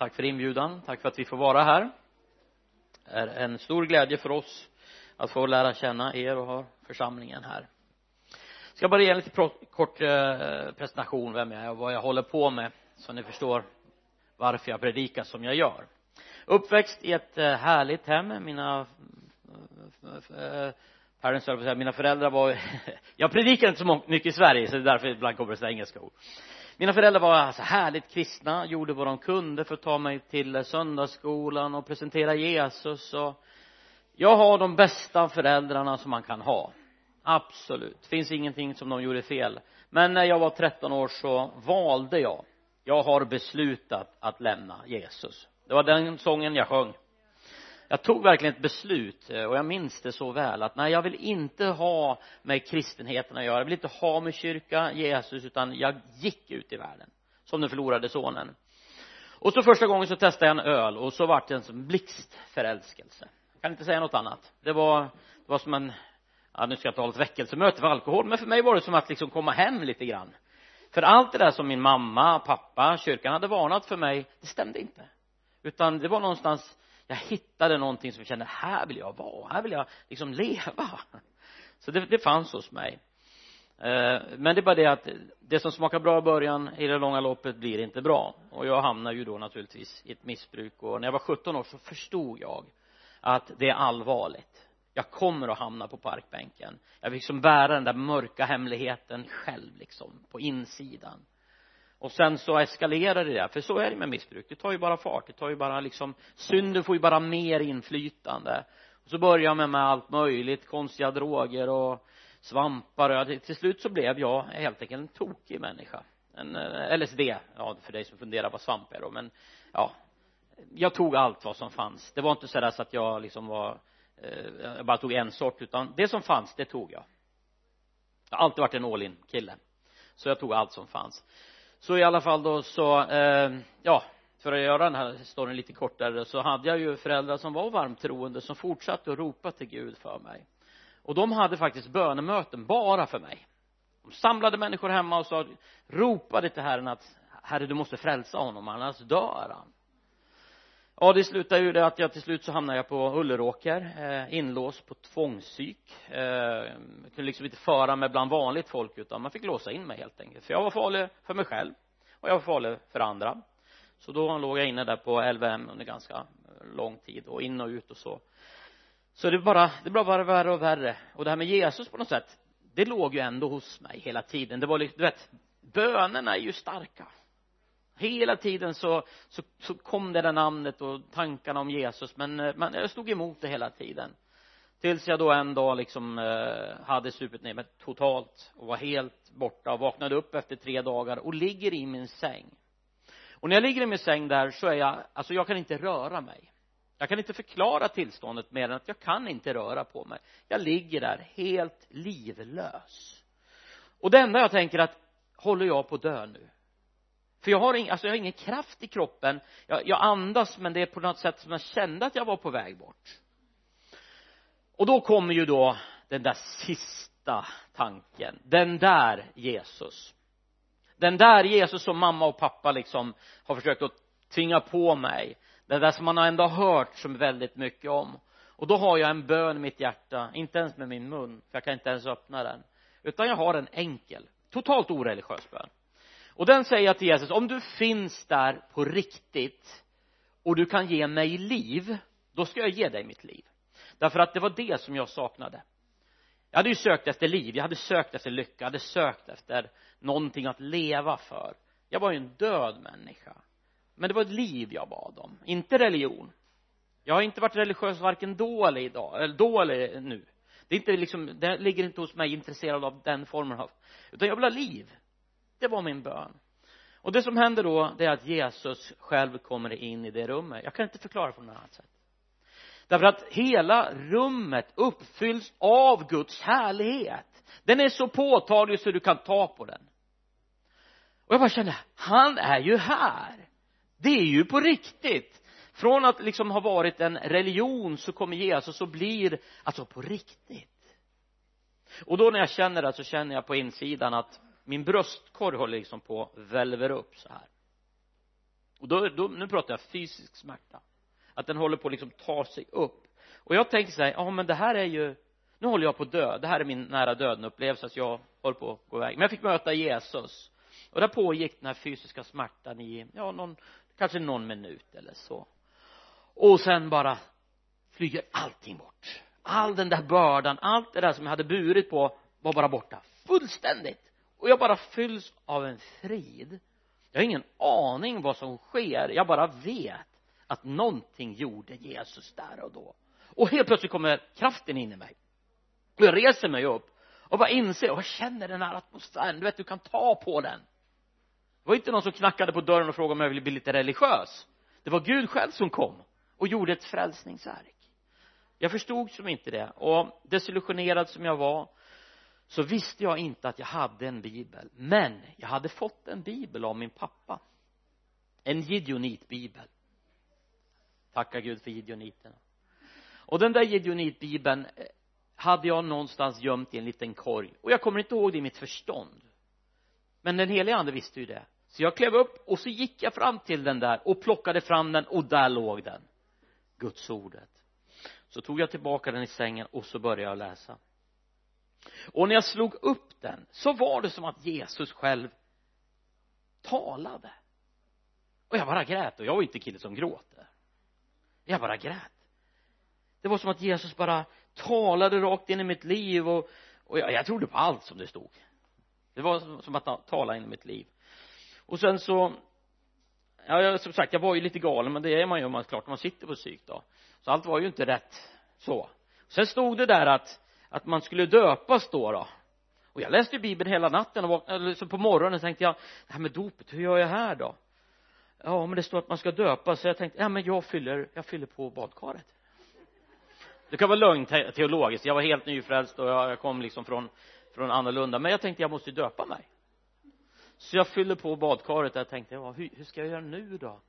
tack för inbjudan. Tack för att vi får vara här. Det är en stor glädje för oss att få lära känna er och ha församlingen här. Jag ska bara ge en lite kort eh, presentation vem jag är och vad jag håller på med så ni förstår varför jag predikar som jag gör. Uppväxt i ett eh, härligt hem. Mina eh, säga, mina föräldrar var jag predikar inte så mycket i Sverige så det är därför ibland kommer det sådana engelska ord mina föräldrar var alltså härligt kristna, gjorde vad de kunde för att ta mig till söndagsskolan och presentera Jesus och jag har de bästa föräldrarna som man kan ha. Absolut, finns ingenting som de gjorde fel. Men när jag var 13 år så valde jag. Jag har beslutat att lämna Jesus. Det var den sången jag sjöng jag tog verkligen ett beslut eh, och jag minns det så väl att nej jag vill inte ha med kristenheten att göra. Jag vill inte ha med kyrka, Jesus utan jag gick ut i världen som den förlorade sonen. Och så första gången så testade jag en öl och så vart det en sån blixtförälskelse. Jag kan inte säga något annat. Det var det var som en ja nu ska jag inte hålla ett väckelsemöte för alkohol men för mig var det som att liksom komma hem lite grann. För allt det där som min mamma, pappa, kyrkan hade varnat för mig det stämde inte. Utan det var någonstans jag hittade någonting som jag kände här vill jag vara här vill jag liksom leva. Så det, det fanns hos mig. Eh, men det är bara det att det som smakar bra i början i det långa loppet blir inte bra. Och jag hamnar ju då naturligtvis i ett missbruk. Och när jag var 17 år så förstod jag att det är allvarligt. Jag kommer att hamna på parkbänken. Jag fick liksom bära den där mörka hemligheten själv liksom på insidan och sen så eskalerar det där. För så är det med missbruk. Det tar ju bara fart. Det tar ju bara liksom synden får ju bara mer inflytande. Och så börjar man med allt möjligt. Konstiga droger och svampar. Och till slut så blev jag helt enkelt en tokig människa. En eh, LSD ja för dig som funderar vad svamp är då. Men ja. Jag tog allt vad som fanns. Det var inte så där så att jag liksom var eh, jag bara tog en sort utan det som fanns det tog jag. Jag har alltid varit en all in kille. Så jag tog allt som fanns så i alla fall då så eh, ja för att göra den här storyn lite kortare så hade jag ju föräldrar som var varmt troende som fortsatte att ropa till Gud för mig. Och de hade faktiskt bönemöten bara för mig. De samlade människor hemma och sa ropade till Herren att Herre du måste frälsa honom annars dör han ja det slutade ju det att jag till slut så hamnade jag på Ulleråker eh, inlåst på tvångspsyk. Eh, kunde liksom inte föra mig bland vanligt folk utan man fick låsa in mig helt enkelt. För jag var farlig för mig själv och jag var farlig för andra. Så då låg jag inne där på LVM under ganska eh, lång tid och in och ut och så. Så det bara det blev bara värre och värre. Och det här med Jesus på något sätt det låg ju ändå hos mig hela tiden. Det var liksom, du vet bönerna är ju starka hela tiden så, så, så kom det där namnet och tankarna om Jesus men, eh, men jag stod emot det hela tiden. Tills jag då en dag liksom eh, hade supit ner mig totalt och var helt borta och vaknade upp efter tre dagar och ligger i min säng. Och när jag ligger i min säng där så är jag alltså jag kan inte röra mig. Jag kan inte förklara tillståndet mer än att jag kan inte röra på mig. Jag ligger där helt livlös. Och det enda jag tänker att håller jag på att dö nu? För jag har ing, alltså jag har ingen kraft i kroppen. Jag, jag andas men det är på något sätt som jag kände att jag var på väg bort. Och då kommer ju då den där sista tanken. Den där Jesus. Den där Jesus som mamma och pappa liksom har försökt att tvinga på mig. Det där som man har ändå hört som väldigt mycket om. Och då har jag en bön i mitt hjärta. Inte ens med min mun för jag kan inte ens öppna den. Utan jag har en enkel totalt oreligiös bön och den säger jag till Jesus om du finns där på riktigt och du kan ge mig liv då ska jag ge dig mitt liv. Därför att det var det som jag saknade. Jag hade ju sökt efter liv jag hade sökt efter lycka jag hade sökt efter någonting att leva för. Jag var ju en död människa. Men det var ett liv jag bad om inte religion. Jag har inte varit religiös varken då eller idag eller då eller nu. Det är inte liksom det ligger inte hos mig intresserad av den formen av utan jag vill ha liv det var min bön. Och det som händer då det är att Jesus själv kommer in i det rummet. Jag kan inte förklara på något annat sätt. Därför att hela rummet uppfylls av Guds härlighet. Den är så påtaglig så du kan ta på den. Och jag bara kände han är ju här. Det är ju på riktigt. Från att liksom ha varit en religion så kommer Jesus och blir alltså på riktigt. Och då när jag känner det så känner jag på insidan att min bröstkorg håller liksom på välver upp så här. Och då, då, nu pratar jag fysisk smärta. Att den håller på att liksom ta sig upp. Och jag tänkte så här, ja men det här är ju nu håller jag på att dö. Det här är min nära döden upplevelse att jag håller på att gå iväg. Men jag fick möta Jesus. Och där pågick den här fysiska smärtan i ja någon kanske någon minut eller så. Och sen bara flyger allting bort. All den där bördan allt det där som jag hade burit på var bara borta. Fullständigt! Och jag bara fylls av en frid. Jag har ingen aning vad som sker. Jag bara vet att någonting gjorde Jesus där och då. Och helt plötsligt kommer kraften in i mig. Och jag reser mig upp och bara inser och jag känner den här atmosfären. Du vet du kan ta på den. Det var inte någon som knackade på dörren och frågade om jag ville bli lite religiös. Det var Gud själv som kom och gjorde ett frälsningsverk. Jag förstod som inte det. Och desillusionerad som jag var så visste jag inte att jag hade en bibel. Men jag hade fått en bibel av min pappa. En gideonitbibel. Tacka Gud för gideoniterna. Och den där gideonitbibeln eh, hade jag någonstans gömt i en liten korg. Och jag kommer inte ihåg det i mitt förstånd. Men den heliga ande visste ju det. Så jag klev upp och så gick jag fram till den där och plockade fram den och där låg den. Guds ordet. Så tog jag tillbaka den i sängen och så började jag läsa och när jag slog upp den så var det som att Jesus själv talade. Och jag bara grät och jag var inte kille som gråter. Jag bara grät. Det var som att Jesus bara talade rakt in i mitt liv och, och jag, jag trodde på allt som det stod. Det var som att tala in i mitt liv. Och sen så ja, jag, som sagt jag var ju lite galen men det är man ju om man klart man sitter på psyk då. Så allt var ju inte rätt så. Sen stod det där att att man skulle döpas då då. Och jag läste ju bibeln hela natten och eller så på morgonen tänkte jag det här med dopet hur gör jag här då? Ja men det står att man ska döpas. Så jag tänkte ja men jag fyller jag fyller på badkaret. Det kan vara lögn teologiskt. Jag var helt nyfrälst och jag kom liksom från från annorlunda. Men jag tänkte jag måste döpa mig. Så jag fyllde på badkaret och jag tänkte ja hur, hur ska jag göra nu då?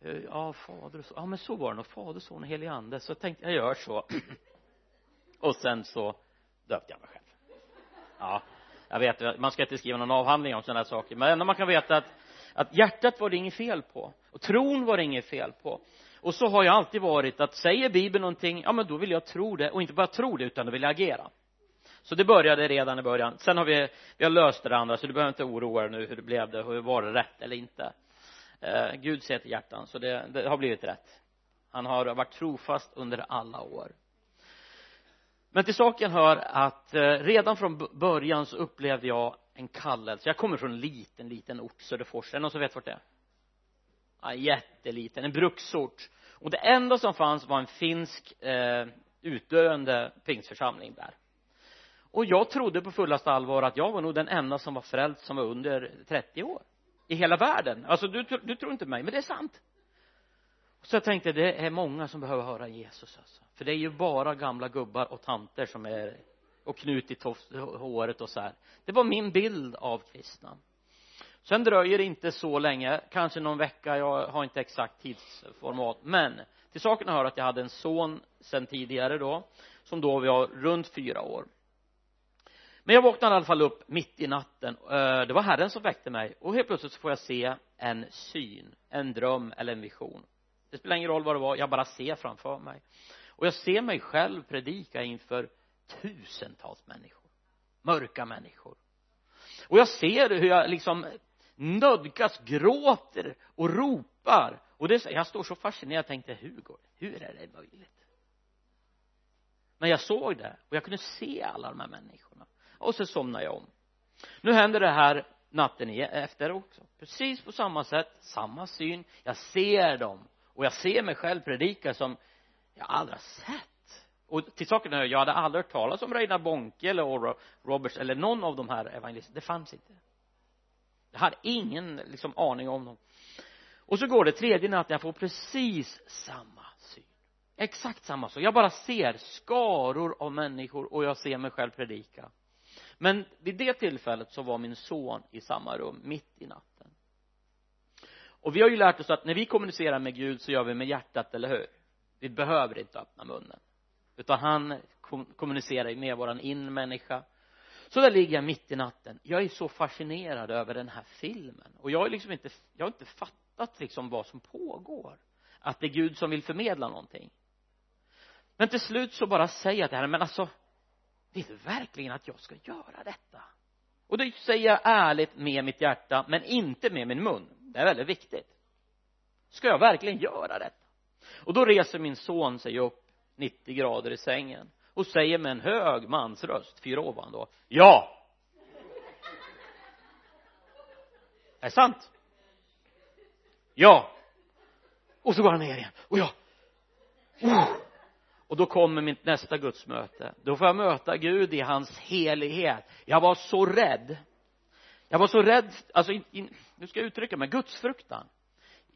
Eh, ja fader och så ja men så var det nog. Fader son och helig ande. Så jag tänkte jag gör så. och sen så döpte jag mig själv. Ja jag vet man ska inte skriva någon avhandling om sådana här saker men ändå man kan veta att att hjärtat var det inget fel på och tron var det inget fel på. Och så har jag alltid varit att säger bibeln någonting ja men då vill jag tro det och inte bara tro det utan då vill jag agera. Så det började redan i början. Sen har vi vi har löst det andra så du behöver inte oroa dig nu hur det blev det hur var det rätt eller inte. Eh, Gud ser till hjärtan så det, det har blivit rätt. Han har varit trofast under alla år men till saken hör att eh, redan från början så upplevde jag en kallelse. Jag kommer från en liten liten ort Söderfors. Är det någon som vet vart det är? Ja, jätteliten. En bruksort. Och det enda som fanns var en finsk eh, utdöende pingstförsamling där. Och jag trodde på fullaste allvar att jag var nog den enda som var frälst som var under 30 år i hela världen. Alltså du, du tror inte mig men det är sant så jag tänkte det är många som behöver höra Jesus alltså. För det är ju bara gamla gubbar och tanter som är och knutit håret och så här. Det var min bild av kristna. Sen dröjer det inte så länge kanske någon vecka jag har inte exakt tidsformat men till saken hör att jag hade en son sen tidigare då som då var runt fyra år. Men jag vaknade i alla fall upp mitt i natten. Eh, det var herren som väckte mig och helt plötsligt så får jag se en syn en dröm eller en vision det spelar ingen roll vad det var jag bara ser framför mig. Och jag ser mig själv predika inför tusentals människor. Mörka människor. Och jag ser hur jag liksom nödgas gråter och ropar. Och det, jag står så fascinerad jag tänkte hur går det hur är det möjligt? Men jag såg det och jag kunde se alla de här människorna. Och så somnade jag om. Nu händer det här natten efter också. Precis på samma sätt samma syn. Jag ser dem och jag ser mig själv predika som jag aldrig har sett. Och till saken hör jag hade aldrig hört talas om Reina Bonke eller Oral Roberts eller någon av de här evangelisterna. Det fanns inte. Jag hade ingen liksom aning om dem. Och så går det tredje natten jag får precis samma syn. Exakt samma sak jag bara ser skaror av människor och jag ser mig själv predika. Men vid det tillfället så var min son i samma rum mitt i natten och vi har ju lärt oss att när vi kommunicerar med Gud så gör vi med hjärtat, eller hur? Vi behöver inte öppna munnen. Utan han kommunicerar med våran inmänniska så där ligger jag mitt i natten. Jag är så fascinerad över den här filmen. Och jag är liksom inte jag har inte fattat liksom vad som pågår. Att det är Gud som vill förmedla någonting. Men till slut så bara säger jag till henne men alltså vill du verkligen att jag ska göra detta? Och det säger jag ärligt med mitt hjärta men inte med min mun det är väldigt viktigt. Ska jag verkligen göra detta? Och då reser min son sig upp 90 grader i sängen och säger med en hög mansröst fyra ovan då ja! Är det sant? Ja! Och så går han ner igen. Och ja! Oh. och då kommer mitt nästa gudsmöte. Då får jag möta Gud i hans helighet. Jag var så rädd jag var så rädd alltså in, in, nu ska jag uttrycka mig gudsfruktan.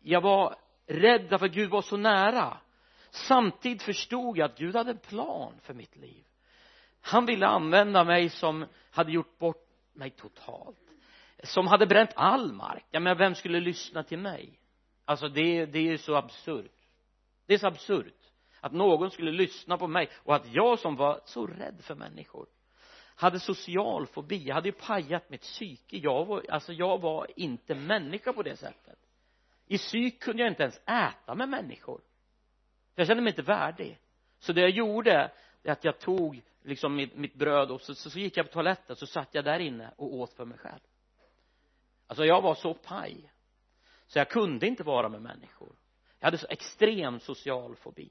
Jag var rädd därför att Gud var så nära. Samtidigt förstod jag att Gud hade en plan för mitt liv. Han ville använda mig som hade gjort bort mig totalt. Som hade bränt all mark. Ja men vem skulle lyssna till mig? Alltså det, det är ju så absurt. Det är så absurt att någon skulle lyssna på mig och att jag som var så rädd för människor hade social fobi jag hade ju pajat mitt psyke. Jag var, alltså jag var inte människa på det sättet. I psyk kunde jag inte ens äta med människor. Jag kände mig inte värdig. Så det jag gjorde är att jag tog liksom mitt, mitt bröd och så, så, så gick jag på toaletten så satt jag där inne och åt för mig själv. Alltså jag var så paj. Så jag kunde inte vara med människor. Jag hade så extrem social fobi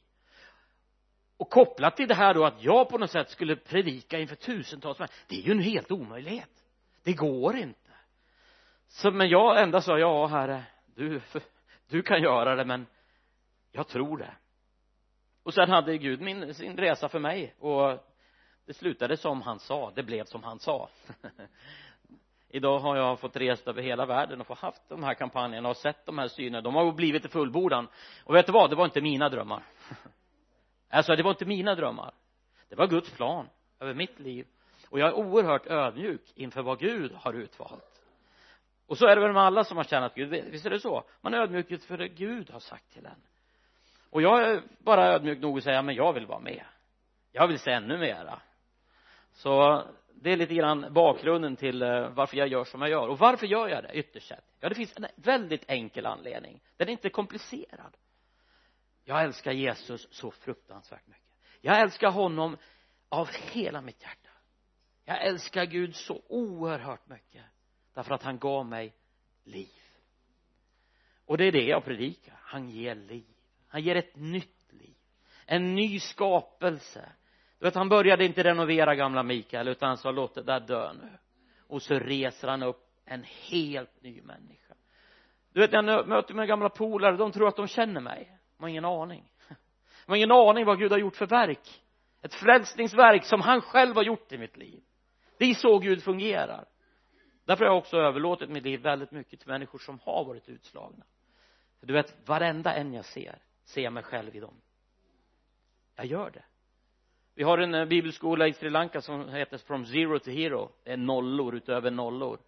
och kopplat till det här då att jag på något sätt skulle predika inför tusentals människor det är ju en helt omöjlighet. Det går inte. Så men jag ända sa ja herre du du kan göra det men jag tror det. Och sen hade Gud min, sin resa för mig och det slutade som han sa det blev som han sa. Idag har jag fått resa över hela världen och få haft de här kampanjerna och sett de här synerna de har blivit i fullbordan. Och vet du vad? Det var inte mina drömmar. alltså det var inte mina drömmar. Det var Guds plan över mitt liv. Och jag är oerhört ödmjuk inför vad Gud har utvalt. Och så är det väl med alla som har tjänat Gud. Visst är det så? Man är ödmjuk inför det Gud har sagt till en. Och jag är bara ödmjuk nog att säga men jag vill vara med. Jag vill se ännu mera. Så det är lite grann bakgrunden till eh, varför jag gör som jag gör. Och varför gör jag det ytterst sett? Ja det finns en väldigt enkel anledning. Den är inte komplicerad jag älskar Jesus så fruktansvärt mycket. Jag älskar honom av hela mitt hjärta. Jag älskar Gud så oerhört mycket därför att han gav mig liv. Och det är det jag predikar. Han ger liv. Han ger ett nytt liv. En ny skapelse. Du vet han började inte renovera gamla Mikael utan han sa låt det där dö nu. Och så reser han upp en helt ny människa. Du vet när jag möter mina gamla polare de tror att de känner mig de har ingen aning. De har ingen aning vad Gud har gjort för verk. Ett frälsningsverk som han själv har gjort i mitt liv. Det är så Gud fungerar. Därför har jag också överlåtit mitt liv väldigt mycket till människor som har varit utslagna. För du vet varenda en jag ser ser jag mig själv i dem. Jag gör det. Vi har en eh, bibelskola i Sri Lanka som heter From Zero to Hero. Det är nollor utöver nollor.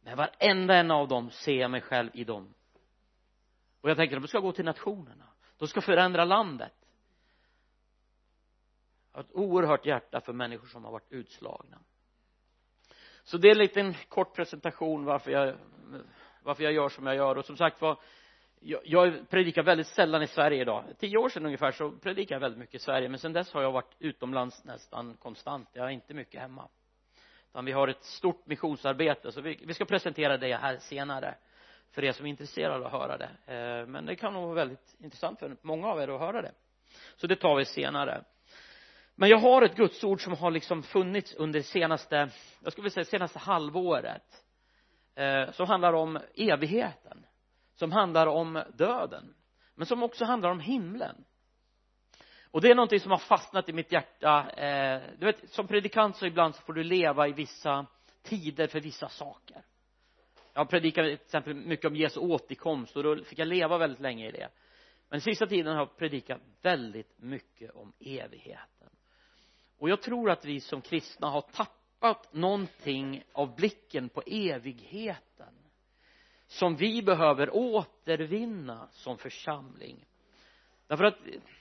Men varenda en av dem ser jag mig själv i dem och jag tänker de ska gå till nationerna. De ska förändra landet. Jag har ett oerhört hjärta för människor som har varit utslagna. Så det är en liten kort presentation varför jag varför jag gör som jag gör. Och som sagt var jag, jag predikar väldigt sällan i Sverige idag. Tio år sedan ungefär så predikade jag väldigt mycket i Sverige. Men sedan dess har jag varit utomlands nästan konstant. Jag är inte mycket hemma. Utan vi har ett stort missionsarbete. Så vi, vi ska presentera det här senare för er som är intresserade av att höra det. Eh, men det kan nog vara väldigt intressant för många av er att höra det. Så det tar vi senare. Men jag har ett gudsord som har liksom funnits under senaste jag skulle vilja säga senaste halvåret eh, som handlar om evigheten som handlar om döden men som också handlar om himlen. Och det är någonting som har fastnat i mitt hjärta eh, du vet som predikant så ibland så får du leva i vissa tider för vissa saker jag predikade till exempel mycket om Jesu återkomst och då fick jag leva väldigt länge i det. Men sista tiden har jag predikat väldigt mycket om evigheten. Och jag tror att vi som kristna har tappat någonting av blicken på evigheten som vi behöver återvinna som församling. Därför att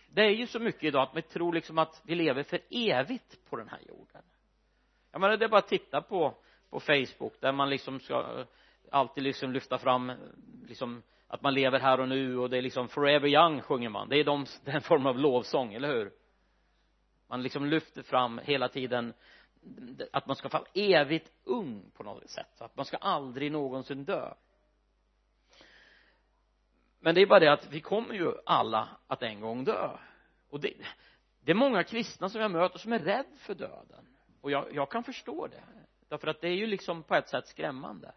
det är ju så mycket idag att man tror liksom att vi lever för evigt på den här jorden. Jag menar det är bara att titta på på Facebook där man liksom ska alltid liksom lyfta fram liksom att man lever här och nu och det är liksom forever young sjunger man. Det är de, den form av lovsång, eller hur? Man liksom lyfter fram hela tiden att man ska vara evigt ung på något sätt att man ska aldrig någonsin dö. Men det är bara det att vi kommer ju alla att en gång dö. Och det, det är många kristna som jag möter som är rädd för döden. Och jag, jag kan förstå det. Därför att det är ju liksom på ett sätt skrämmande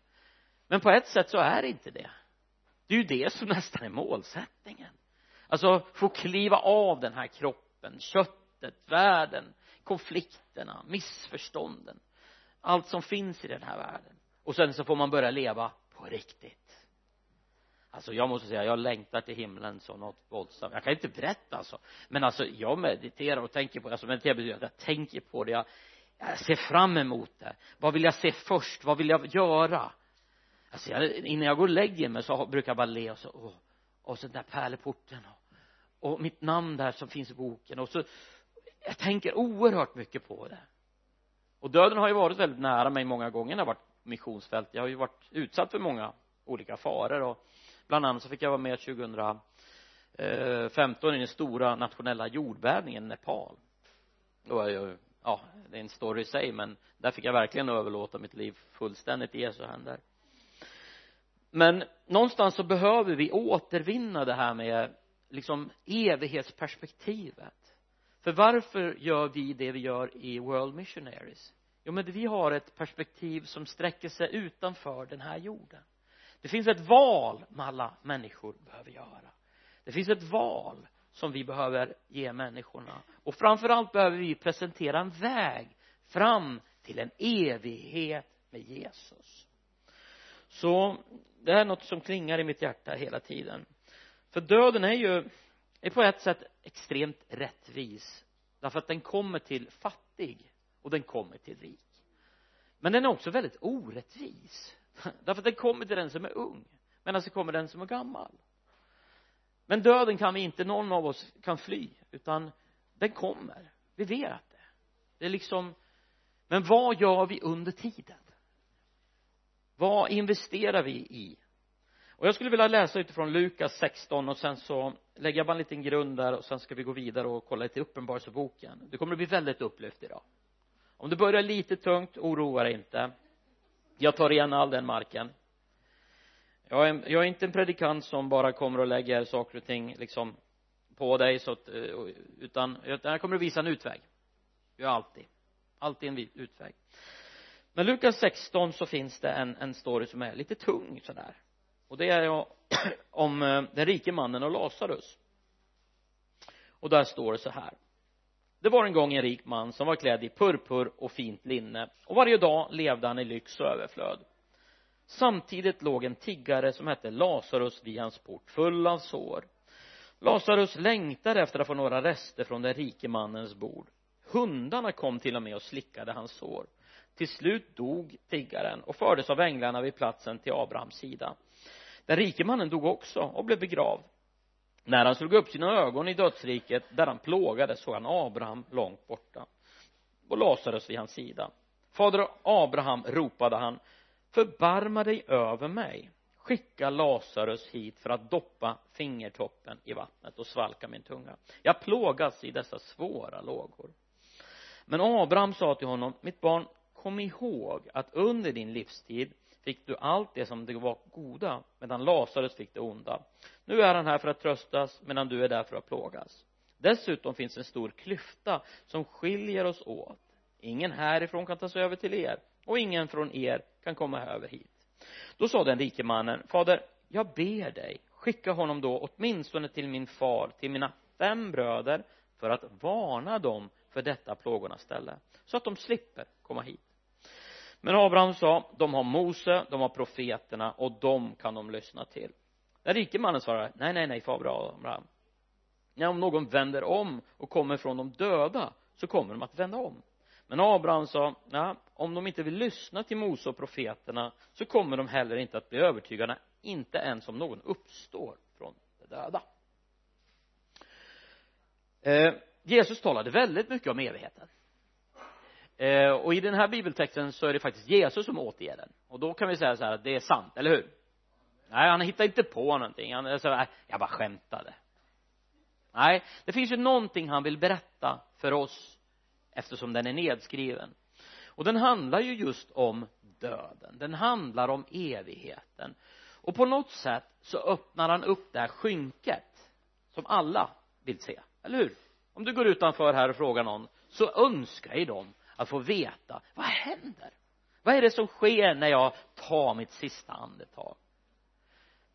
men på ett sätt så är det inte det. Det är ju det som nästan är målsättningen. Alltså få kliva av den här kroppen köttet, världen konflikterna, missförstånden. Allt som finns i den här världen. Och sen så får man börja leva på riktigt. Alltså jag måste säga jag längtar till himlen så något våldsamt. Jag kan inte berätta alltså. Men alltså jag mediterar och tänker på alltså mediterar betyder att jag tänker på det. Jag, jag ser fram emot det. Vad vill jag se först? Vad vill jag göra? Alltså jag, innan jag går och lägger mig så brukar jag bara le och så åh, och så den där pärleporten och, och mitt namn där som finns i boken. Och så jag tänker oerhört mycket på det. Och döden har ju varit väldigt nära mig många gånger när jag varit missionsfält. Jag har ju varit utsatt för många olika faror och bland annat så fick jag vara med 2015 i den stora nationella jordbävningen i Nepal. Då var jag ja det är en story i sig men där fick jag verkligen överlåta mitt liv fullständigt i Jesu händer men någonstans så behöver vi återvinna det här med liksom evighetsperspektivet. För varför gör vi det vi gör i World Missionaries? Jo men vi har ett perspektiv som sträcker sig utanför den här jorden. Det finns ett val som alla människor behöver göra. Det finns ett val som vi behöver ge människorna. Och framför allt behöver vi presentera en väg fram till en evighet med Jesus så det är något som klingar i mitt hjärta hela tiden. För döden är ju är på ett sätt extremt rättvis. Därför att den kommer till fattig och den kommer till rik. Men den är också väldigt orättvis. Därför att den kommer till den som är ung medan det kommer den som är gammal. Men döden kan vi inte, någon av oss kan fly utan den kommer. Vi vet det. Det är liksom men vad gör vi under tiden? Vad investerar vi i? Och jag skulle vilja läsa utifrån Lukas 16 och sen så lägger jag bara en liten grund där och sen ska vi gå vidare och kolla lite uppenbarelseboken. Det kommer att bli väldigt upplyft idag. Om det börjar lite tungt oroa dig inte. Jag tar igen all den marken. Jag är, jag är inte en predikant som bara kommer och lägger saker och ting liksom på dig så att, eh, utan jag kommer att visa en utväg. Jag alltid. Alltid en utväg men Lukas 16 så finns det en, en story som är lite tung sådär. Och det är om eh, den rike mannen och Lazarus. Och där står det så här. Det var en gång en rik man som var klädd i purpur och fint linne och varje dag levde han i lyx och överflöd. Samtidigt låg en tiggare som hette Lazarus vid hans port full av sår. Lazarus längtade efter att få några rester från den rike mannens bord. Hundarna kom till och med och slickade hans sår till slut dog tiggaren och fördes av änglarna vid platsen till Abrahams sida. Den rike mannen dog också och blev begravd. När han slog upp sina ögon i dödsriket där han plågades såg han Abraham långt borta och Lazarus vid hans sida. Fader Abraham ropade han förbarma dig över mig. Skicka Lazarus hit för att doppa fingertoppen i vattnet och svalka min tunga. Jag plågas i dessa svåra lågor. Men Abraham sa till honom mitt barn kom ihåg att under din livstid fick du allt det som det var goda medan Lazarus fick det onda. Nu är han här för att tröstas medan du är där för att plågas. Dessutom finns en stor klyfta som skiljer oss åt. Ingen härifrån kan ta sig över till er och ingen från er kan komma över hit. Då sa den rike mannen fader jag ber dig skicka honom då åtminstone till min far till mina fem bröder för att varna dem för detta plågornas ställe så att de slipper komma hit men Abraham sa de har Mose, de har profeterna och de kan de lyssna till. Den rike mannen svarade nej nej nej far Abraham. Nej om någon vänder om och kommer från de döda så kommer de att vända om. Men Abraham sa nej, om de inte vill lyssna till Mose och profeterna så kommer de heller inte att bli övertygade inte ens om någon uppstår från de döda. Eh, Jesus talade väldigt mycket om evigheten eh, och i den här bibeltexten så är det faktiskt Jesus som återger den. Och då kan vi säga så här att det är sant, eller hur? Nej han hittar inte på någonting. Han är så här, äh, jag bara skämtade. Nej det finns ju någonting han vill berätta för oss eftersom den är nedskriven. Och den handlar ju just om döden. Den handlar om evigheten. Och på något sätt så öppnar han upp det här skynket som alla vill se, eller hur? Om du går utanför här och frågar någon så önskar ju de att få veta vad händer? Vad är det som sker när jag tar mitt sista andetag?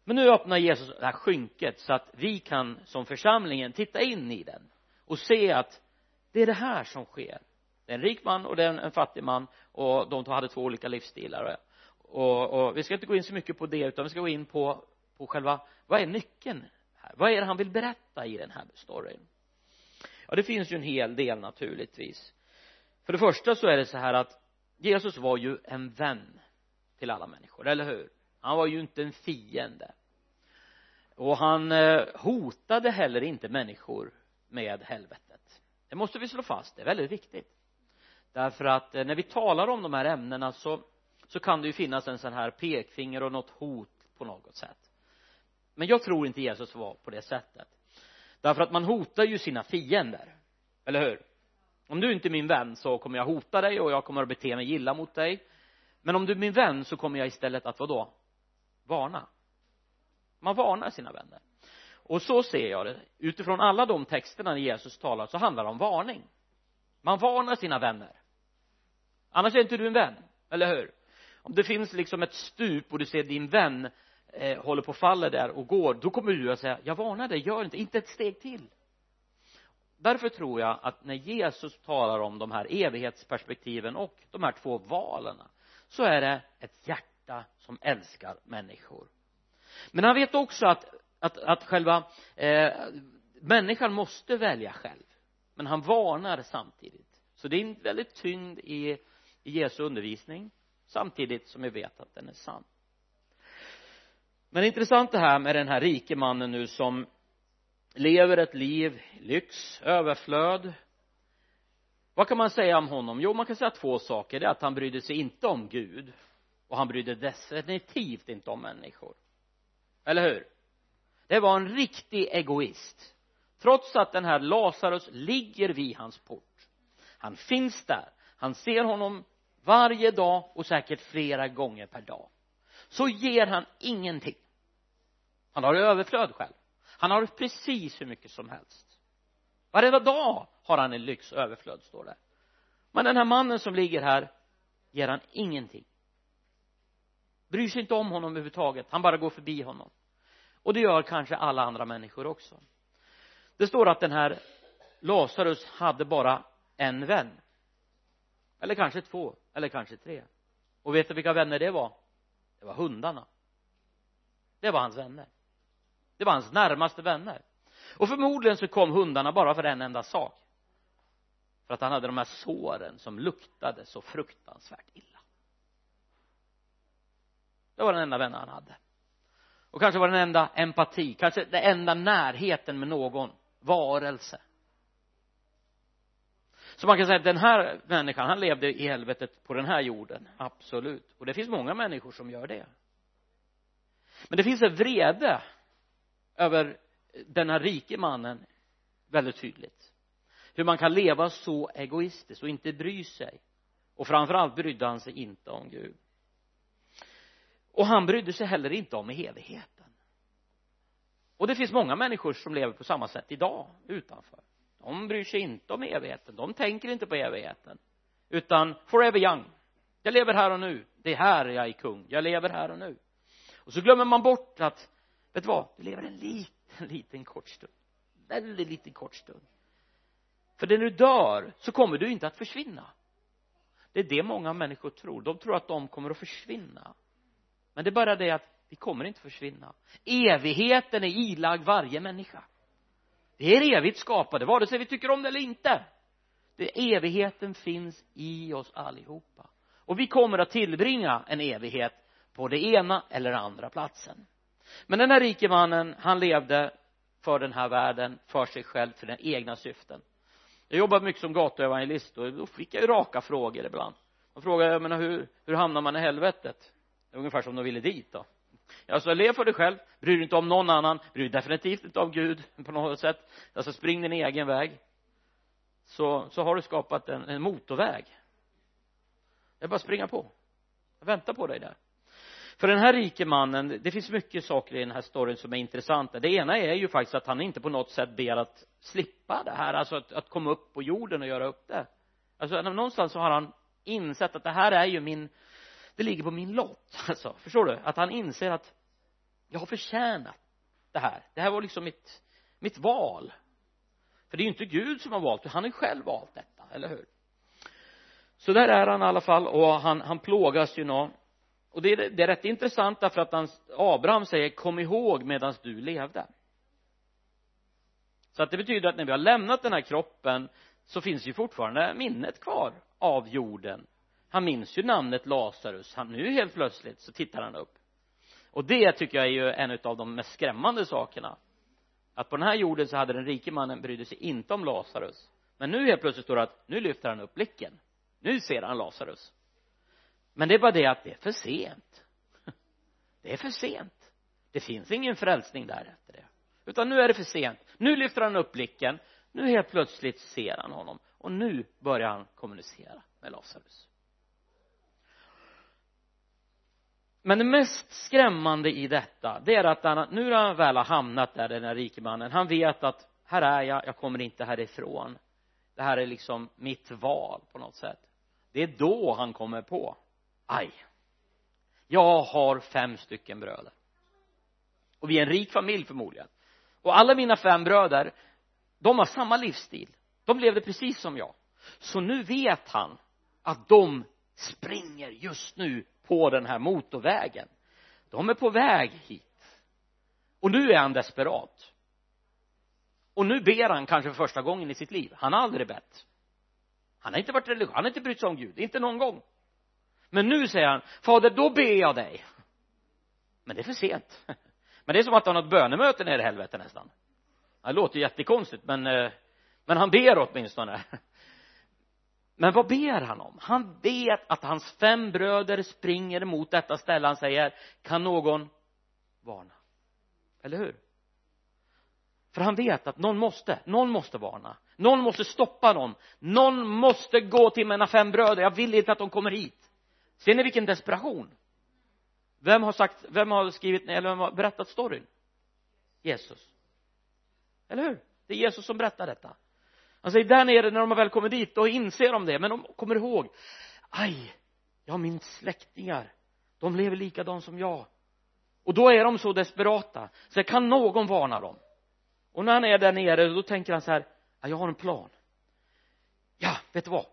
Men nu öppnar Jesus det här skynket så att vi kan som församlingen titta in i den och se att det är det här som sker. Det är en rik man och det är en fattig man och de hade två olika livsstilar. Och, och vi ska inte gå in så mycket på det utan vi ska gå in på på själva vad är nyckeln här? Vad är det han vill berätta i den här storyn? Ja det finns ju en hel del naturligtvis för det första så är det så här att Jesus var ju en vän till alla människor, eller hur? Han var ju inte en fiende. Och han eh, hotade heller inte människor med helvetet. Det måste vi slå fast, det är väldigt viktigt. Därför att eh, när vi talar om de här ämnena så så kan det ju finnas en sån här pekfinger och något hot på något sätt. Men jag tror inte Jesus var på det sättet. Därför att man hotar ju sina fiender eller hur? Om du inte är min vän så kommer jag hota dig och jag kommer att bete mig illa mot dig. Men om du är min vän så kommer jag istället att vadå? Varna. Man varnar sina vänner. Och så ser jag det. Utifrån alla de texterna när Jesus talar så handlar det om varning. Man varnar sina vänner. Annars är inte du en vän, eller hur? Om det finns liksom ett stup och du ser din vän eh, håller på att falla där och går då kommer du att säga jag varnar dig, gör inte, inte ett steg till därför tror jag att när Jesus talar om de här evighetsperspektiven och de här två valen så är det ett hjärta som älskar människor. Men han vet också att att, att själva eh, människan måste välja själv. Men han varnar samtidigt. Så det är en väldigt tyngd i, i Jesu undervisning samtidigt som vi vet att den är sann. Men det är intressant det här med den här rike mannen nu som lever ett liv lyx, överflöd. Vad kan man säga om honom? Jo man kan säga två saker. Det är att han brydde sig inte om Gud. Och han brydde definitivt inte om människor. Eller hur? Det var en riktig egoist. Trots att den här Lazarus ligger vid hans port. Han finns där. Han ser honom varje dag och säkert flera gånger per dag. Så ger han ingenting. Han har överflöd själv han har precis hur mycket som helst. Varenda dag har han en lyx överflöd står det. Men den här mannen som ligger här ger han ingenting. Bryr sig inte om honom överhuvudtaget. Han bara går förbi honom. Och det gör kanske alla andra människor också. Det står att den här Lazarus hade bara en vän. Eller kanske två eller kanske tre. Och vet du vilka vänner det var? Det var hundarna. Det var hans vänner det var hans närmaste vänner. Och förmodligen så kom hundarna bara för en enda sak. För att han hade de här såren som luktade så fruktansvärt illa. Det var den enda vännen han hade. Och kanske var den enda empati kanske den enda närheten med någon varelse. Så man kan säga att den här människan han levde i helvetet på den här jorden. Absolut. Och det finns många människor som gör det. Men det finns en vrede över denna rike mannen väldigt tydligt. Hur man kan leva så egoistiskt och inte bry sig. Och framförallt brydde han sig inte om Gud. Och han brydde sig heller inte om evigheten. Och det finns många människor som lever på samma sätt idag utanför. De bryr sig inte om evigheten. De tänker inte på evigheten. Utan forever young. Jag lever här och nu. Det är här jag är kung. Jag lever här och nu. Och så glömmer man bort att vet du vad? Du lever en liten liten kort stund. Väldigt liten kort stund. För när du dör så kommer du inte att försvinna. Det är det många människor tror. De tror att de kommer att försvinna. Men det är bara det att vi kommer inte försvinna. Evigheten är ilagd varje människa. Vi är evigt skapade vare sig vi tycker om det eller inte. Det, evigheten finns i oss allihopa. Och vi kommer att tillbringa en evighet på det ena eller andra platsen men den här rike mannen han levde för den här världen för sig själv för den egna syften. Jag jobbade mycket som gatuevangelist och då fick jag ju raka frågor ibland. De frågade jag menar hur, hur hamnar man i helvetet? Det ungefär som de ville dit då. Alltså lev för dig själv. Bry dig inte om någon annan. Bry dig definitivt inte om Gud på något sätt. Alltså spring din egen väg. Så, så har du skapat en, en motorväg. Det är bara att springa på. Jag väntar på dig där för den här rike mannen det finns mycket saker i den här storyn som är intressanta. Det ena är ju faktiskt att han inte på något sätt ber att slippa det här alltså att, att komma upp på jorden och göra upp det. Alltså någonstans så har han insett att det här är ju min det ligger på min lott alltså. Förstår du? Att han inser att jag har förtjänat det här. Det här var liksom mitt mitt val. För det är ju inte Gud som har valt det han har ju själv valt detta, eller hur? Så där är han i alla fall och han, han plågas ju nå och det är, det är rätt intressant därför att han, Abraham säger kom ihåg medan du levde. Så att det betyder att när vi har lämnat den här kroppen så finns ju fortfarande minnet kvar av jorden. Han minns ju namnet Lazarus. Han nu helt plötsligt så tittar han upp. Och det tycker jag är ju en av de mest skrämmande sakerna. Att på den här jorden så hade den rike mannen brydde sig inte om Lazarus. Men nu helt plötsligt står det att nu lyfter han upp blicken. Nu ser han Lazarus men det är bara det att det är för sent. Det är för sent. Det finns ingen frälsning där efter det. Utan nu är det för sent. Nu lyfter han upp blicken. Nu helt plötsligt ser han honom. Och nu börjar han kommunicera med Lazarus. Men det mest skrämmande i detta det är att han, nu när han väl har hamnat där den här rikemannen han vet att här är jag, jag kommer inte härifrån. Det här är liksom mitt val på något sätt. Det är då han kommer på aj. Jag har fem stycken bröder. Och vi är en rik familj förmodligen. Och alla mina fem bröder de har samma livsstil. De levde precis som jag. Så nu vet han att de springer just nu på den här motorvägen. De är på väg hit. Och nu är han desperat. Och nu ber han kanske för första gången i sitt liv. Han har aldrig bett. Han har inte varit religiös, han har inte brytt sig om Gud, inte någon gång men nu säger han fader då ber jag dig. Men det är för sent. Men det är som att han har ett bönemöte nere i helvete nästan. Det låter jättekonstigt men eh, men han ber åtminstone. Men vad ber han om? Han vet att hans fem bröder springer mot detta ställe. Han säger kan någon varna? Eller hur? För han vet att någon måste, någon måste varna. Någon måste stoppa någon. Någon måste gå till mina fem bröder. Jag vill inte att de kommer hit ser ni vilken desperation? Vem har sagt, vem har skrivit, eller vem har berättat storyn? Jesus. Eller hur? Det är Jesus som berättar detta. Han säger där nere när de har väl kommit dit då inser de det. Men de kommer ihåg aj jag har min släktingar. De lever likadant som jag. Och då är de så desperata. Så kan någon varna dem? Och när han är där nere då tänker han så här jag har en plan. Ja vet du vad?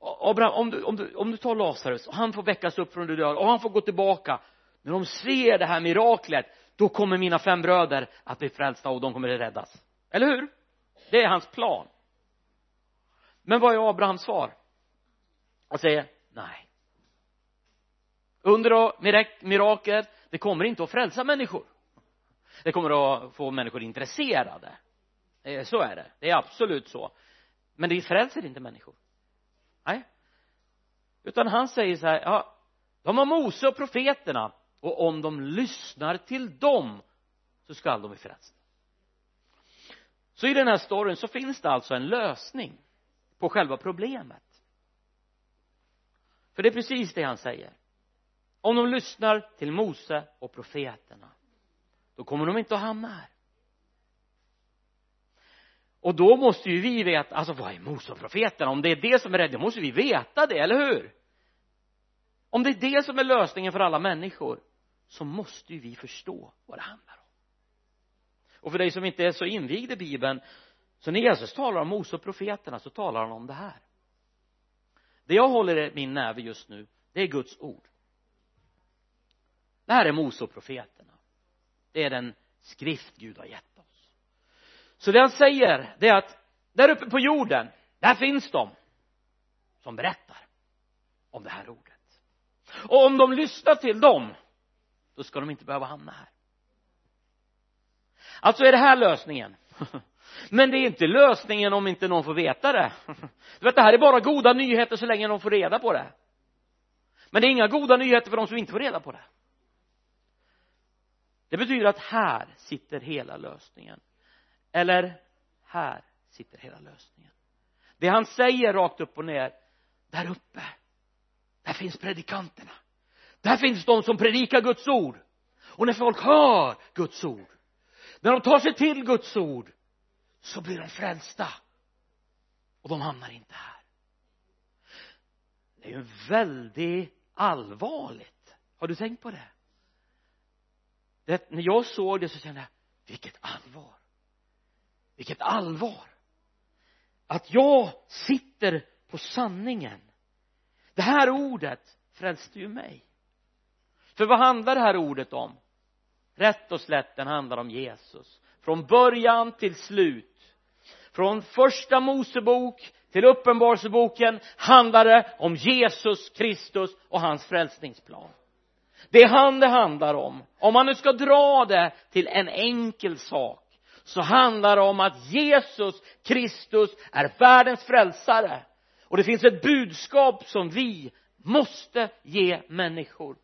Abraham om du, om du, om du tar Lazarus och han får väckas upp från de döda och han får gå tillbaka. När de ser det här miraklet då kommer mina fem bröder att bli frälsta och de kommer att räddas. Eller hur? Det är hans plan. Men vad är Abrahams svar? Han säger nej. Under och mirakel det kommer inte att frälsa människor. Det kommer att få människor intresserade. Eh, så är det. Det är absolut så. Men det frälser inte människor nej. Utan han säger så här ja de har Mose och profeterna och om de lyssnar till dem så skall de bli frälsta. Så i den här storyn så finns det alltså en lösning på själva problemet. För det är precis det han säger. Om de lyssnar till Mose och profeterna då kommer de inte att hamna här och då måste ju vi veta, alltså vad är Mose och profeterna om det är det som är rätt, då måste vi veta det, eller hur? Om det är det som är lösningen för alla människor så måste ju vi förstå vad det handlar om. Och för dig som inte är så invigd i bibeln så när Jesus talar om Mose och profeterna så talar han om det här. Det jag håller i min näve just nu det är Guds ord. Det här är Mose och profeterna det är den skrift Gud har gett så det han säger det är att där uppe på jorden där finns de som berättar om det här ordet. Och om de lyssnar till dem då ska de inte behöva hamna här. Alltså är det här lösningen? Men det är inte lösningen om inte någon får veta det. Du vet det här är bara goda nyheter så länge de får reda på det. Men det är inga goda nyheter för de som inte får reda på det. Det betyder att här sitter hela lösningen eller här sitter hela lösningen. Det han säger rakt upp och ner där uppe där finns predikanterna. Där finns de som predikar Guds ord. Och när folk hör Guds ord när de tar sig till Guds ord så blir de frälsta. Och de hamnar inte här. Det är ju väldigt allvarligt. Har du tänkt på det? det när jag såg det så kände jag vilket allvar vilket allvar! Att jag sitter på sanningen. Det här ordet frälste ju mig. För vad handlar det här ordet om? Rätt och slätt den handlar om Jesus. Från början till slut. Från första Mosebok till uppenbarelseboken handlar det om Jesus Kristus och hans frälsningsplan. Det är han det handlar om. Om man nu ska dra det till en enkel sak så handlar det om att Jesus Kristus är världens frälsare. Och det finns ett budskap som vi måste ge människor.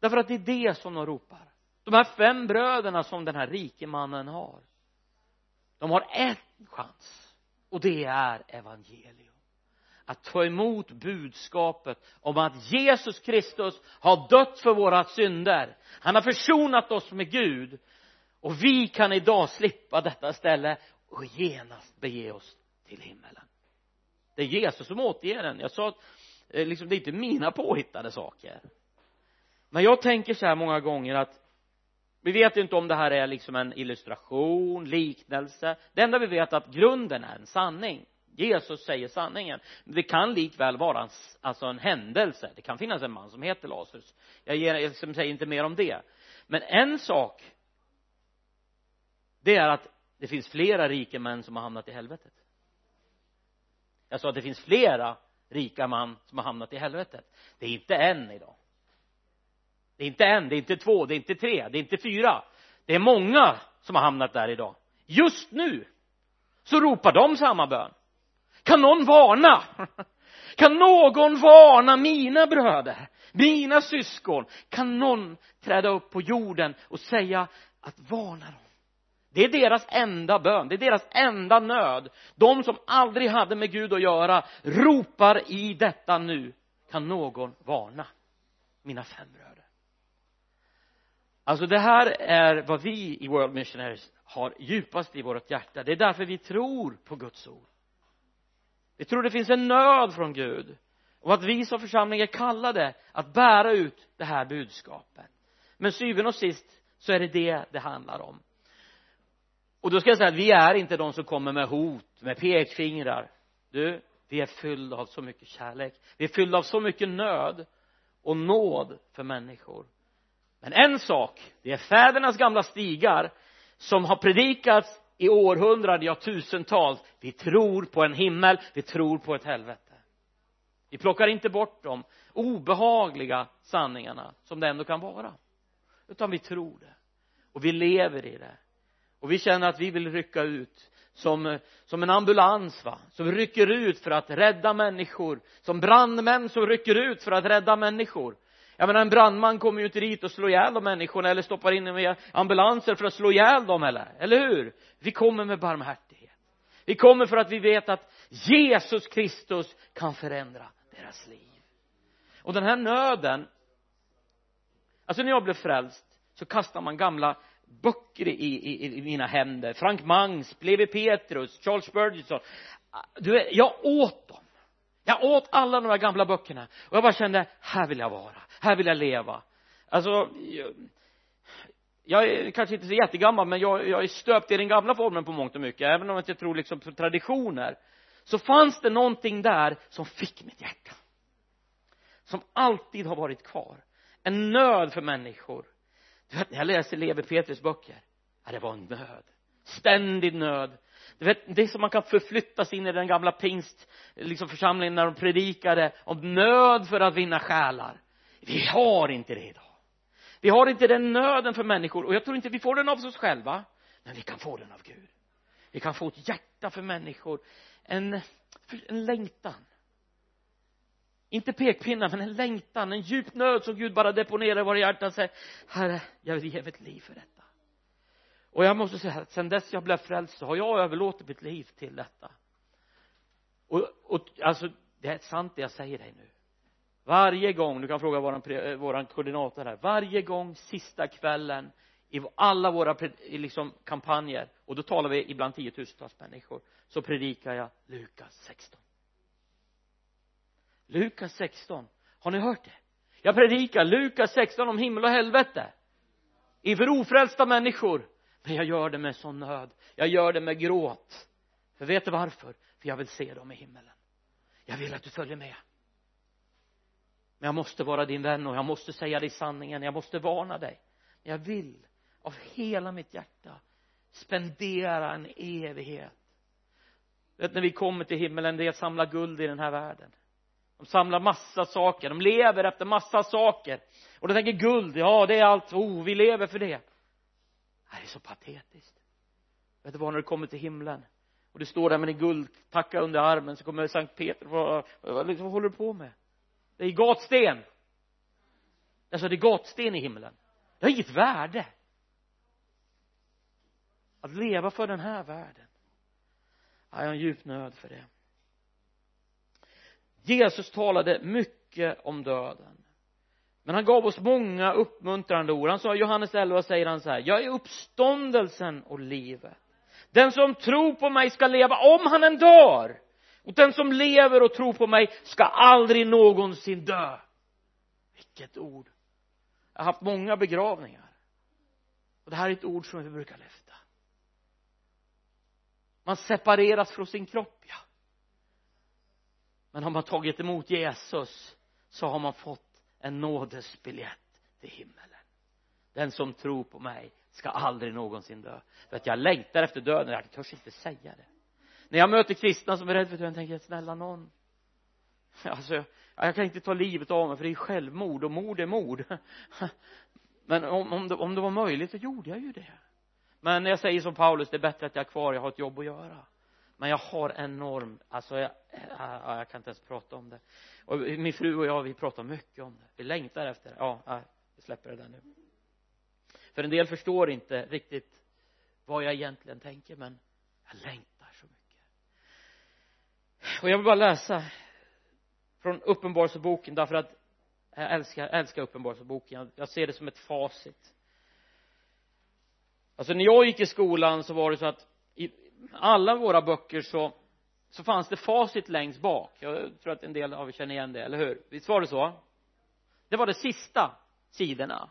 Därför att det är det som de ropar. De här fem bröderna som den här rike mannen har de har en chans. Och det är evangelium. Att ta emot budskapet om att Jesus Kristus har dött för våra synder. Han har försonat oss med Gud och vi kan idag slippa detta ställe och genast bege oss till himmelen. Det är Jesus som återger den. Jag sa att eh, liksom, det är inte mina påhittade saker. Men jag tänker så här många gånger att vi vet inte om det här är liksom en illustration, liknelse. Det enda vi vet är att grunden är en sanning. Jesus säger sanningen. Det kan likväl vara en, alltså en händelse. Det kan finnas en man som heter Lazarus. Jag, ger, jag liksom säger inte mer om det. Men en sak det är att det finns flera rika män som har hamnat i helvetet. Jag sa att det finns flera rika män som har hamnat i helvetet. Det är inte en idag. Det är inte en, det är inte två, det är inte tre, det är inte fyra. Det är många som har hamnat där idag. Just nu så ropar de samma bön. Kan någon varna? Kan någon varna mina bröder mina syskon? Kan någon träda upp på jorden och säga att varna dem? Det är deras enda bön, det är deras enda nöd. De som aldrig hade med Gud att göra ropar i detta nu. Kan någon varna mina fem bröder? Alltså det här är vad vi i World Missionaries har djupast i vårt hjärta. Det är därför vi tror på Guds ord. Vi tror det finns en nöd från Gud. Och att vi som församling är kallade att bära ut det här budskapet. Men syvende och sist så är det det det handlar om och då ska jag säga att vi är inte de som kommer med hot, med pekfingrar. Du, vi är fyllda av så mycket kärlek. Vi är fyllda av så mycket nöd och nåd för människor. Men en sak, det är fädernas gamla stigar som har predikats i århundraden, ja tusentals. Vi tror på en himmel, vi tror på ett helvete. Vi plockar inte bort de obehagliga sanningarna som det ändå kan vara. Utan vi tror det. Och vi lever i det och vi känner att vi vill rycka ut som, som en ambulans va? Som rycker ut för att rädda människor. Som brandmän som rycker ut för att rädda människor. Jag menar en brandman kommer ju inte dit och slår ihjäl de människorna eller stoppar in i ambulanser för att slå ihjäl dem eller, eller hur? Vi kommer med barmhärtighet. Vi kommer för att vi vet att Jesus Kristus kan förändra deras liv. Och den här nöden alltså när jag blev frälst så kastar man gamla böcker i, i, i mina händer. Frank Mangs, Levi Petrus, Charles Spurgeon. Du vet, jag åt dem. Jag åt alla de här gamla böckerna. Och jag bara kände här vill jag vara. Här vill jag leva. Alltså jag, jag är kanske inte så jättegammal men jag, jag är stöpt i den gamla formen på mångt och mycket. Även om jag inte tror liksom på traditioner så fanns det någonting där som fick mitt hjärta. Som alltid har varit kvar. En nöd för människor du vet när jag läser Levi Petrus böcker ja, det var en nöd. Ständig nöd. Du vet det är som man kan förflyttas in i den gamla pingst liksom församlingen när de predikade om nöd för att vinna själar. Vi har inte det idag. Vi har inte den nöden för människor. Och jag tror inte vi får den av oss själva men vi kan få den av Gud. Vi kan få ett hjärta för människor. En, en längtan inte pekpinnar men en längtan, en djup nöd som Gud bara deponerar i våra hjärtan. Och säger herre jag vill ge mitt liv för detta. Och jag måste säga att sen dess jag blev frälst så har jag överlåtit mitt liv till detta. Och, och alltså det är sant det jag säger dig nu. Varje gång, du kan fråga våran, eh, våran koordinator här varje gång sista kvällen i alla våra liksom kampanjer och då talar vi ibland tiotusentals människor så predikar jag Lukas 16 Lukas 16 har ni hört det? Jag predikar Lukas 16 om himmel och helvete. Inför ofrälsta människor. Men jag gör det med sån nöd. Jag gör det med gråt. För vet du varför? För jag vill se dem i himmelen. Jag vill att du följer med. Men jag måste vara din vän och jag måste säga dig sanningen. Jag måste varna dig. Jag vill av hela mitt hjärta spendera en evighet. Vet när vi kommer till himmelen det är att samla guld i den här världen de samlar massa saker. De lever efter massa saker. Och de tänker guld ja det är allt. Oh vi lever för det. Det är så patetiskt. Vet du vad när du kommer till himlen och du står där med din guldtacka under armen så kommer Sankt Peter vad, vad, liksom, vad håller du på med? Det är gatsten. Alltså det är gatsten i himlen. Det har inget värde. Att leva för den här världen. Jag har en djup nöd för det. Jesus talade mycket om döden. Men han gav oss många uppmuntrande ord. Han sa i Johannes 11 säger han så här jag är uppståndelsen och livet. Den som tror på mig ska leva om han än dör. Och den som lever och tror på mig ska aldrig någonsin dö. Vilket ord. Jag har haft många begravningar. Och det här är ett ord som vi brukar lyfta. Man separeras från sin kropp ja men har man tagit emot Jesus så har man fått en nådesbiljett till himmelen. Den som tror på mig ska aldrig någonsin dö. För att jag längtar efter döden jag törs inte säga det. När jag möter kristna som är rädda för döden tänker jag snälla någon alltså jag kan inte ta livet av mig för det är självmord och mord är mord. Men om, om, det, om det var möjligt så gjorde jag ju det. Men jag säger som Paulus det är bättre att jag är kvar jag har ett jobb att göra men jag har enorm alltså jag, jag, jag kan inte ens prata om det. Och min fru och jag vi pratar mycket om det. Vi längtar efter det. Ja äh, vi släpper det där nu. För en del förstår inte riktigt vad jag egentligen tänker men jag längtar så mycket. Och jag vill bara läsa från uppenbarelseboken därför att jag älskar, älskar uppenbarelseboken. Jag ser det som ett facit. Alltså när jag gick i skolan så var det så att i alla våra böcker så så fanns det facit längst bak. Jag tror att en del av er känner igen det, eller hur? Visst var det så? Det var de sista sidorna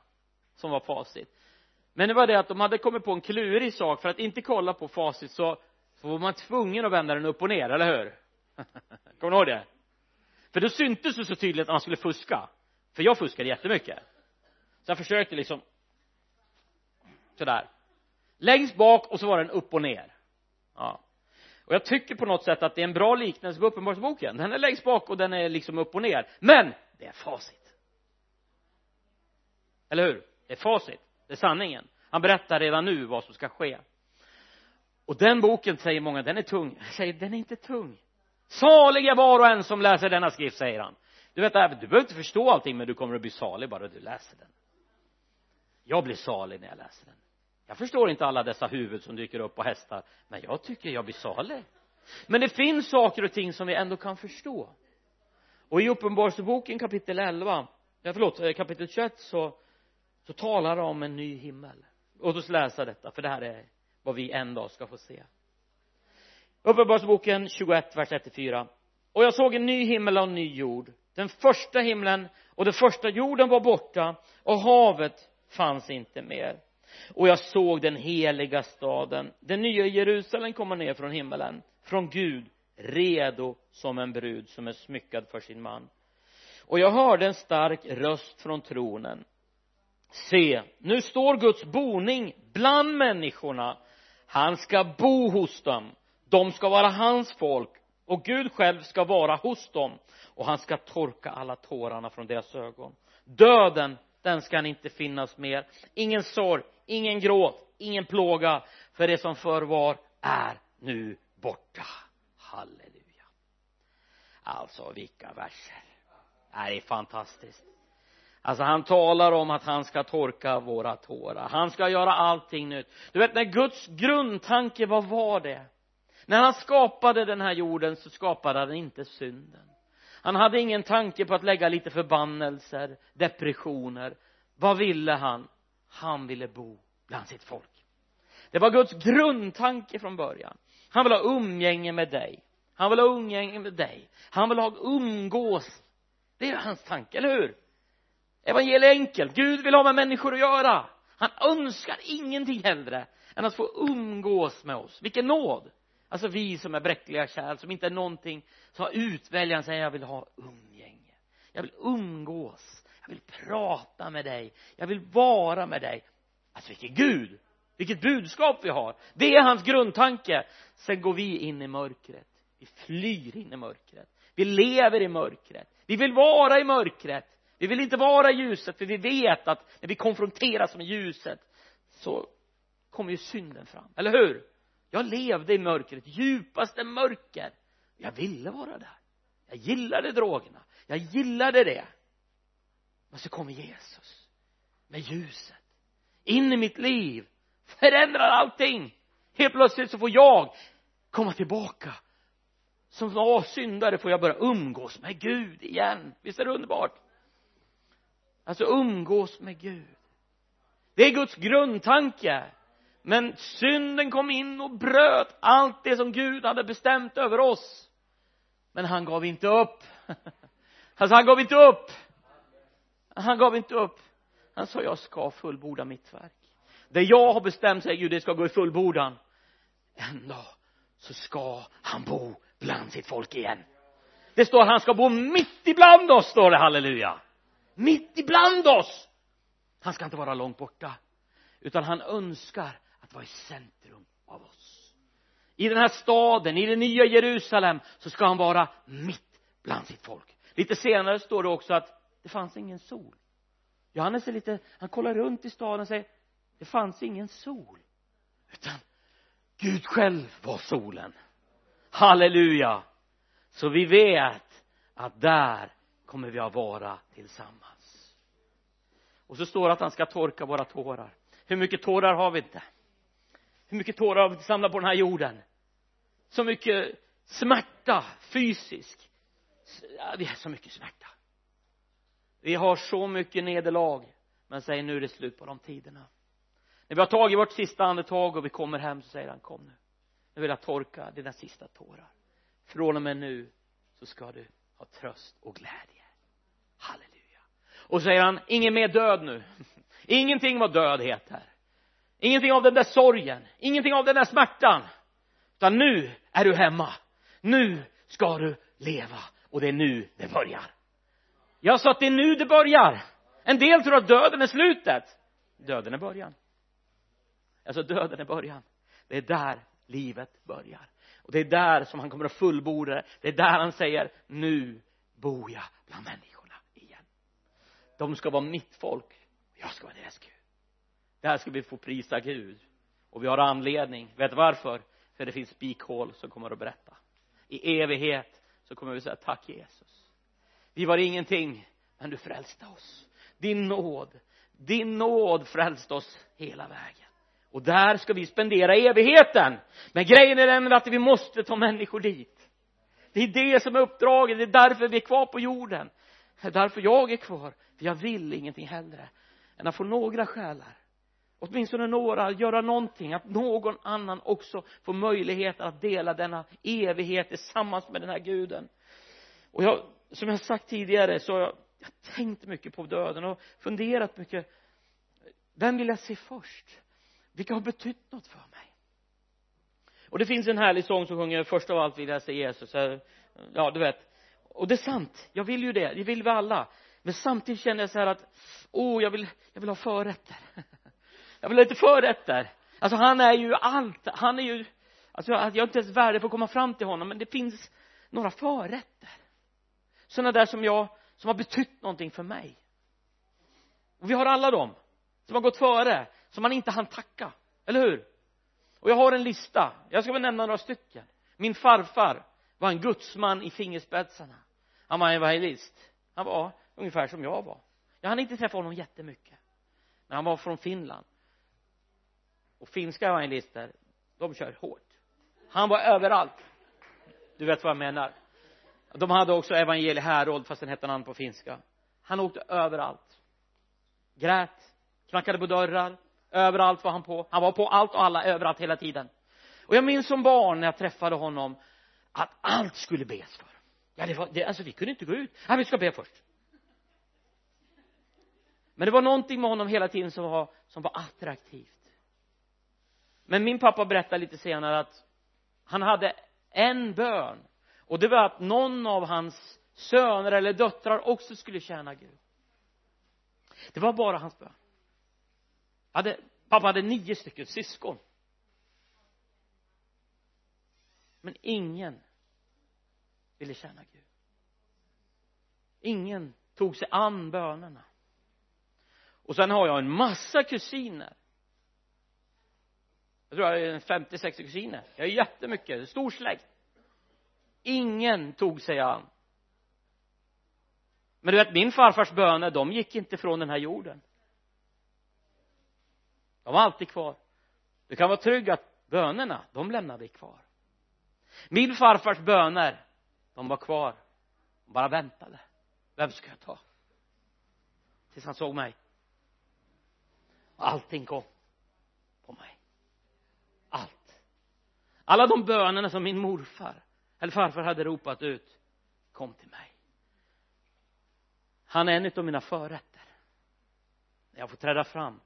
som var facit. Men det var det att de hade kommit på en klurig sak. För att inte kolla på facit så, så var man tvungen att vända den upp och ner, eller hur? Kommer ni ihåg det? För då syntes det så tydligt att man skulle fuska. För jag fuskade jättemycket. Så jag försökte liksom sådär. Längst bak och så var den upp och ner ja. Och jag tycker på något sätt att det är en bra liknelse på uppenbarelseboken. Den är längst bak och den är liksom upp och ner. Men det är facit. Eller hur? Det är facit. Det är sanningen. Han berättar redan nu vad som ska ske. Och den boken säger många den är tung. Jag säger den är inte tung. Salig är var och en som läser denna skrift säger han. Du vet du behöver inte förstå allting men du kommer att bli salig bara du läser den. Jag blir salig när jag läser den jag förstår inte alla dessa huvud som dyker upp på hästar men jag tycker jag blir salig. Men det finns saker och ting som vi ändå kan förstå. Och i uppenbarelseboken kapitel 11 ja förlåt eh, kapitel 21 så så talar det om en ny himmel. Låt oss läsa detta för det här är vad vi en dag ska få se. Uppenbarelseboken 21 vers 1 4 och jag såg en ny himmel och en ny jord. Den första himlen och den första jorden var borta och havet fanns inte mer och jag såg den heliga staden. Den nya Jerusalem komma ner från himmelen från Gud redo som en brud som är smyckad för sin man. Och jag hörde en stark röst från tronen. Se nu står Guds boning bland människorna. Han ska bo hos dem. De ska vara hans folk och Gud själv ska vara hos dem. Och han ska torka alla tårarna från deras ögon. Döden den ska inte finnas mer. Ingen sorg ingen gråt ingen plåga för det som förr var är nu borta. Halleluja. Alltså vilka verser. Det är fantastiskt. Alltså han talar om att han ska torka våra tårar. Han ska göra allting nytt. Du vet när Guds grundtanke vad var det? När han skapade den här jorden så skapade han inte synden han hade ingen tanke på att lägga lite förbannelser depressioner. Vad ville han? Han ville bo bland sitt folk. Det var Guds grundtanke från början. Han vill ha umgänge med dig. Han vill ha umgänge med dig. Han vill ha umgås. Det är hans tanke, eller hur? Evangeliet är enkelt. Gud vill ha med människor att göra. Han önskar ingenting hellre än att få umgås med oss. Vilken nåd! Alltså vi som är bräckliga kärl som inte är någonting som har utväljaren säger jag vill ha umgänge. Jag vill umgås. Jag vill prata med dig. Jag vill vara med dig. Alltså vilken Gud! Vilket budskap vi har! Det är hans grundtanke. Sen går vi in i mörkret. Vi flyr in i mörkret. Vi lever i mörkret. Vi vill vara i mörkret. Vi vill inte vara i ljuset för vi vet att när vi konfronteras med ljuset så kommer ju synden fram, eller hur? Jag levde i mörkret, djupaste mörker. Jag ville vara där. Jag gillade drogerna. Jag gillade det. Men så kommer Jesus med ljuset. In i mitt liv. Förändrar allting. Helt plötsligt så får jag komma tillbaka. Som syndare får jag börja umgås med Gud igen. Visst är det underbart? Alltså umgås med Gud. Det är Guds grundtanke men synden kom in och bröt allt det som Gud hade bestämt över oss. Men han gav inte upp. Alltså han gav inte upp. Han gav inte upp. Han sa jag ska fullborda mitt verk. Det jag har bestämt säger Gud det ska gå i fullbordan. En dag så ska han bo bland sitt folk igen. Det står han ska bo mitt ibland oss står det halleluja. Mitt ibland oss. Han ska inte vara långt borta utan han önskar att vara i centrum av oss. I den här staden, i det nya Jerusalem så ska han vara mitt bland sitt folk. Lite senare står det också att det fanns ingen sol. Johannes är lite, han kollar runt i staden och säger det fanns ingen sol. Utan Gud själv var solen. Halleluja! Så vi vet att där kommer vi att vara tillsammans. Och så står det att han ska torka våra tårar. Hur mycket tårar har vi inte? Hur mycket tårar har vi samlat på den här jorden? Så mycket smärta fysisk. Vi har så mycket smärta. Vi har så mycket nederlag. Men säger nu är det slut på de tiderna. När vi har tagit vårt sista andetag och vi kommer hem så säger han kom nu. Nu vill jag torka dina sista tårar. Från och med nu så ska du ha tröst och glädje. Halleluja. Och så säger han ingen mer död nu. Ingenting vad död här ingenting av den där sorgen ingenting av den där smärtan. Utan nu är du hemma. Nu ska du leva. Och det är nu det börjar. Jag sa att det är nu det börjar. En del tror att döden är slutet. Döden är början. Alltså döden är början. Det är där livet börjar. Och det är där som han kommer att fullborda. Det det är där han säger nu bor jag bland människorna igen. De ska vara mitt folk. Jag ska vara deras Gud där ska vi få prisa Gud. Och vi har anledning. Vet du varför? För det finns spikhål som kommer att berätta. I evighet så kommer vi säga tack Jesus. Vi var ingenting men du frälste oss. Din nåd din nåd frälste oss hela vägen. Och där ska vi spendera evigheten. Men grejen är den att vi måste ta människor dit. Det är det som är uppdraget. Det är därför vi är kvar på jorden. Det är därför jag är kvar. För jag vill ingenting hellre än att få några själar åtminstone några göra någonting att någon annan också får möjlighet att dela denna evighet tillsammans med den här guden. Och jag som jag sagt tidigare så har jag, jag tänkt mycket på döden och funderat mycket. Vem vill jag se först? Vilka har betytt något för mig? Och det finns en härlig sång som sjunger först av allt vill jag se Jesus. Ja du vet. Och det är sant. Jag vill ju det. Det vill vi alla. Men samtidigt känner jag så här att åh oh, jag vill jag vill ha förrätter. jag vill ha lite förrätter alltså han är ju allt. Han är ju alltså jag har inte ens värde för att komma fram till honom men det finns några förrätter. Sådana där som jag som har betytt någonting för mig. Och vi har alla dem som har gått före som man inte hann tacka. Eller hur? Och jag har en lista. Jag ska väl nämna några stycken. Min farfar var en gudsman i fingerspetsarna. Han var evangelist. Han var ungefär som jag var. Jag hann inte träffa honom jättemycket. Men han var från Finland och finska evangelister de kör hårt. Han var överallt. Du vet vad jag menar. De hade också evangelie Härold fast den hette han på finska. Han åkte överallt. Grät knackade på dörrar. Överallt var han på. Han var på allt och alla överallt hela tiden. Och jag minns som barn när jag träffade honom att allt skulle bes för ja det var det, alltså vi kunde inte gå ut. Nej vi ska be först. Men det var någonting med honom hela tiden som var som var attraktivt men min pappa berättade lite senare att han hade en bön. Och det var att någon av hans söner eller döttrar också skulle tjäna Gud. Det var bara hans bön. Hade, pappa hade nio stycken syskon. Men ingen ville tjäna Gud. Ingen tog sig an bönerna. Och sen har jag en massa kusiner jag tror jag är 50, 60 kusiner. Jag är jättemycket, stor släkt. Ingen tog sig an men du vet min farfars böner de gick inte från den här jorden. De var alltid kvar. Du kan vara trygg att bönerna de lämnade vi kvar. Min farfars böner de var kvar. De bara väntade. Vem ska jag ta? Tills han såg mig. Allting kom på mig alla de bönerna som min morfar eller farfar hade ropat ut kom till mig. Han är en av mina förrätter. När jag får träda fram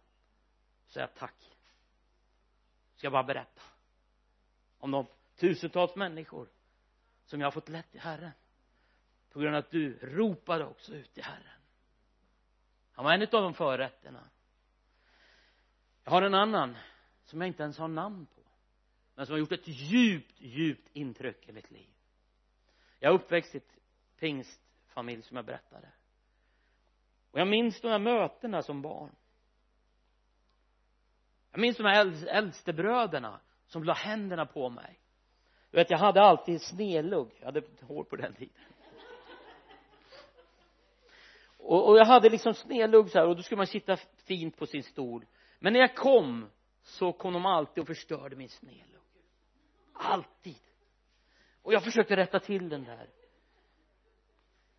och säga tack. Ska jag bara berätta om de tusentals människor som jag har fått lätt till Herren på grund av att du ropade också ut till Herren. Han var en av de förrätterna. Jag har en annan som jag inte ens har namn på men som har gjort ett djupt, djupt intryck i mitt liv. Jag är uppväxt i ett pingstfamilj som jag berättade. Och jag minns de här mötena som barn. Jag minns de här äldstebröderna som la händerna på mig. Du vet jag hade alltid snedlugg. Jag hade hår på den tiden. Och, och jag hade liksom snedlugg så här och då skulle man sitta fint på sin stol. Men när jag kom så kom de alltid och förstörde min snedlugg alltid. Och jag försökte rätta till den där.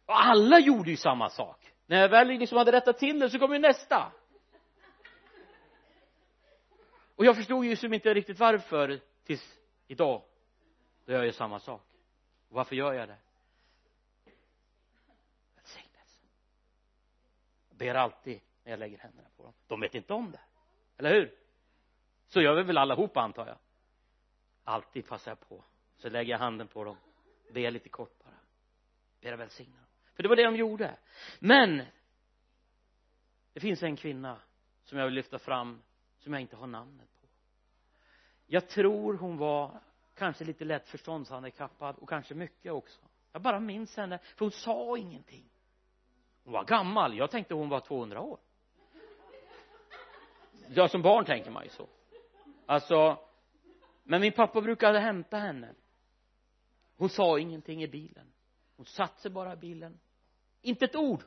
Och alla gjorde ju samma sak. När jag väl liksom hade rättat till den så kom ju nästa. Och jag förstod ju som inte riktigt varför tills idag då gör jag samma sak. Och varför gör jag det? Välsignelse jag ber alltid när jag lägger händerna på dem. De vet inte om det. Eller hur? Så gör vi väl allihopa antar jag alltid passar jag på. Så lägger jag handen på dem. Ber lite kort bara. Ber välsigna för det var det de gjorde. Men det finns en kvinna som jag vill lyfta fram som jag inte har namnet på. Jag tror hon var kanske lite lätt förståndshandikappad och kanske mycket också. Jag bara minns henne för hon sa ingenting. Hon var gammal. Jag tänkte hon var 200 år. Ja som barn tänker man ju så. Alltså men min pappa brukade hämta henne. Hon sa ingenting i bilen. Hon satte sig bara i bilen. Inte ett ord.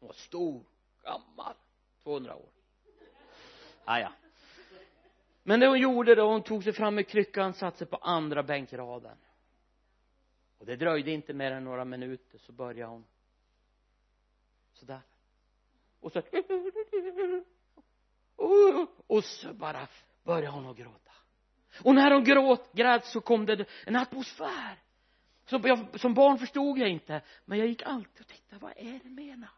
Hon var stor gammal. 200 år. Ah, ja. Men det hon gjorde då hon tog sig fram med kryckan satte sig på andra bänkraden. Och det dröjde inte mer än några minuter så började hon. Sådär. Och så och så bara började hon att gråta och när hon gråt, grät så kom det en atmosfär. Som, jag, som barn förstod jag inte men jag gick alltid och tittade vad är det med henne?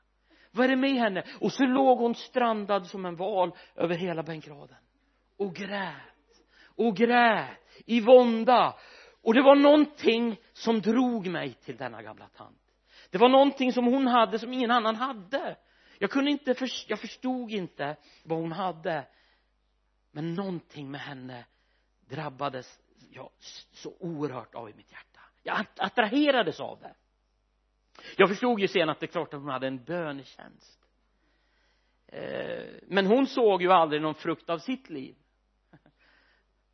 Vad är det med henne? Och så låg hon strandad som en val över hela bänkraden. Och grät. Och grät. I vånda. Och det var någonting som drog mig till denna gamla tant. Det var någonting som hon hade som ingen annan hade. Jag kunde inte för, jag förstod inte vad hon hade. Men någonting med henne drabbades jag så oerhört av i mitt hjärta. Jag attraherades av det. Jag förstod ju sen att det är klart att hon hade en bönetjänst. Eh, men hon såg ju aldrig någon frukt av sitt liv.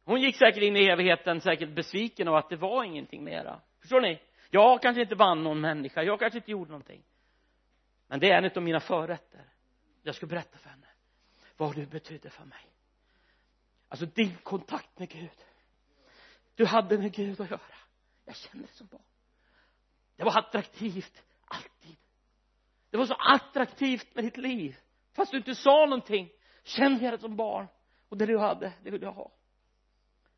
Hon gick säkert in i evigheten säkert besviken av att det var ingenting mera. Förstår ni? Jag kanske inte vann någon människa jag kanske inte gjorde någonting. Men det är en av mina förrätter. Jag ska berätta för henne vad du betydde för mig alltså din kontakt med Gud. Du hade med Gud att göra. Jag kände det som barn. Det var attraktivt alltid. Det var så attraktivt med ditt liv. Fast du inte sa någonting. Kände jag det som barn. Och det du hade det ville jag ha.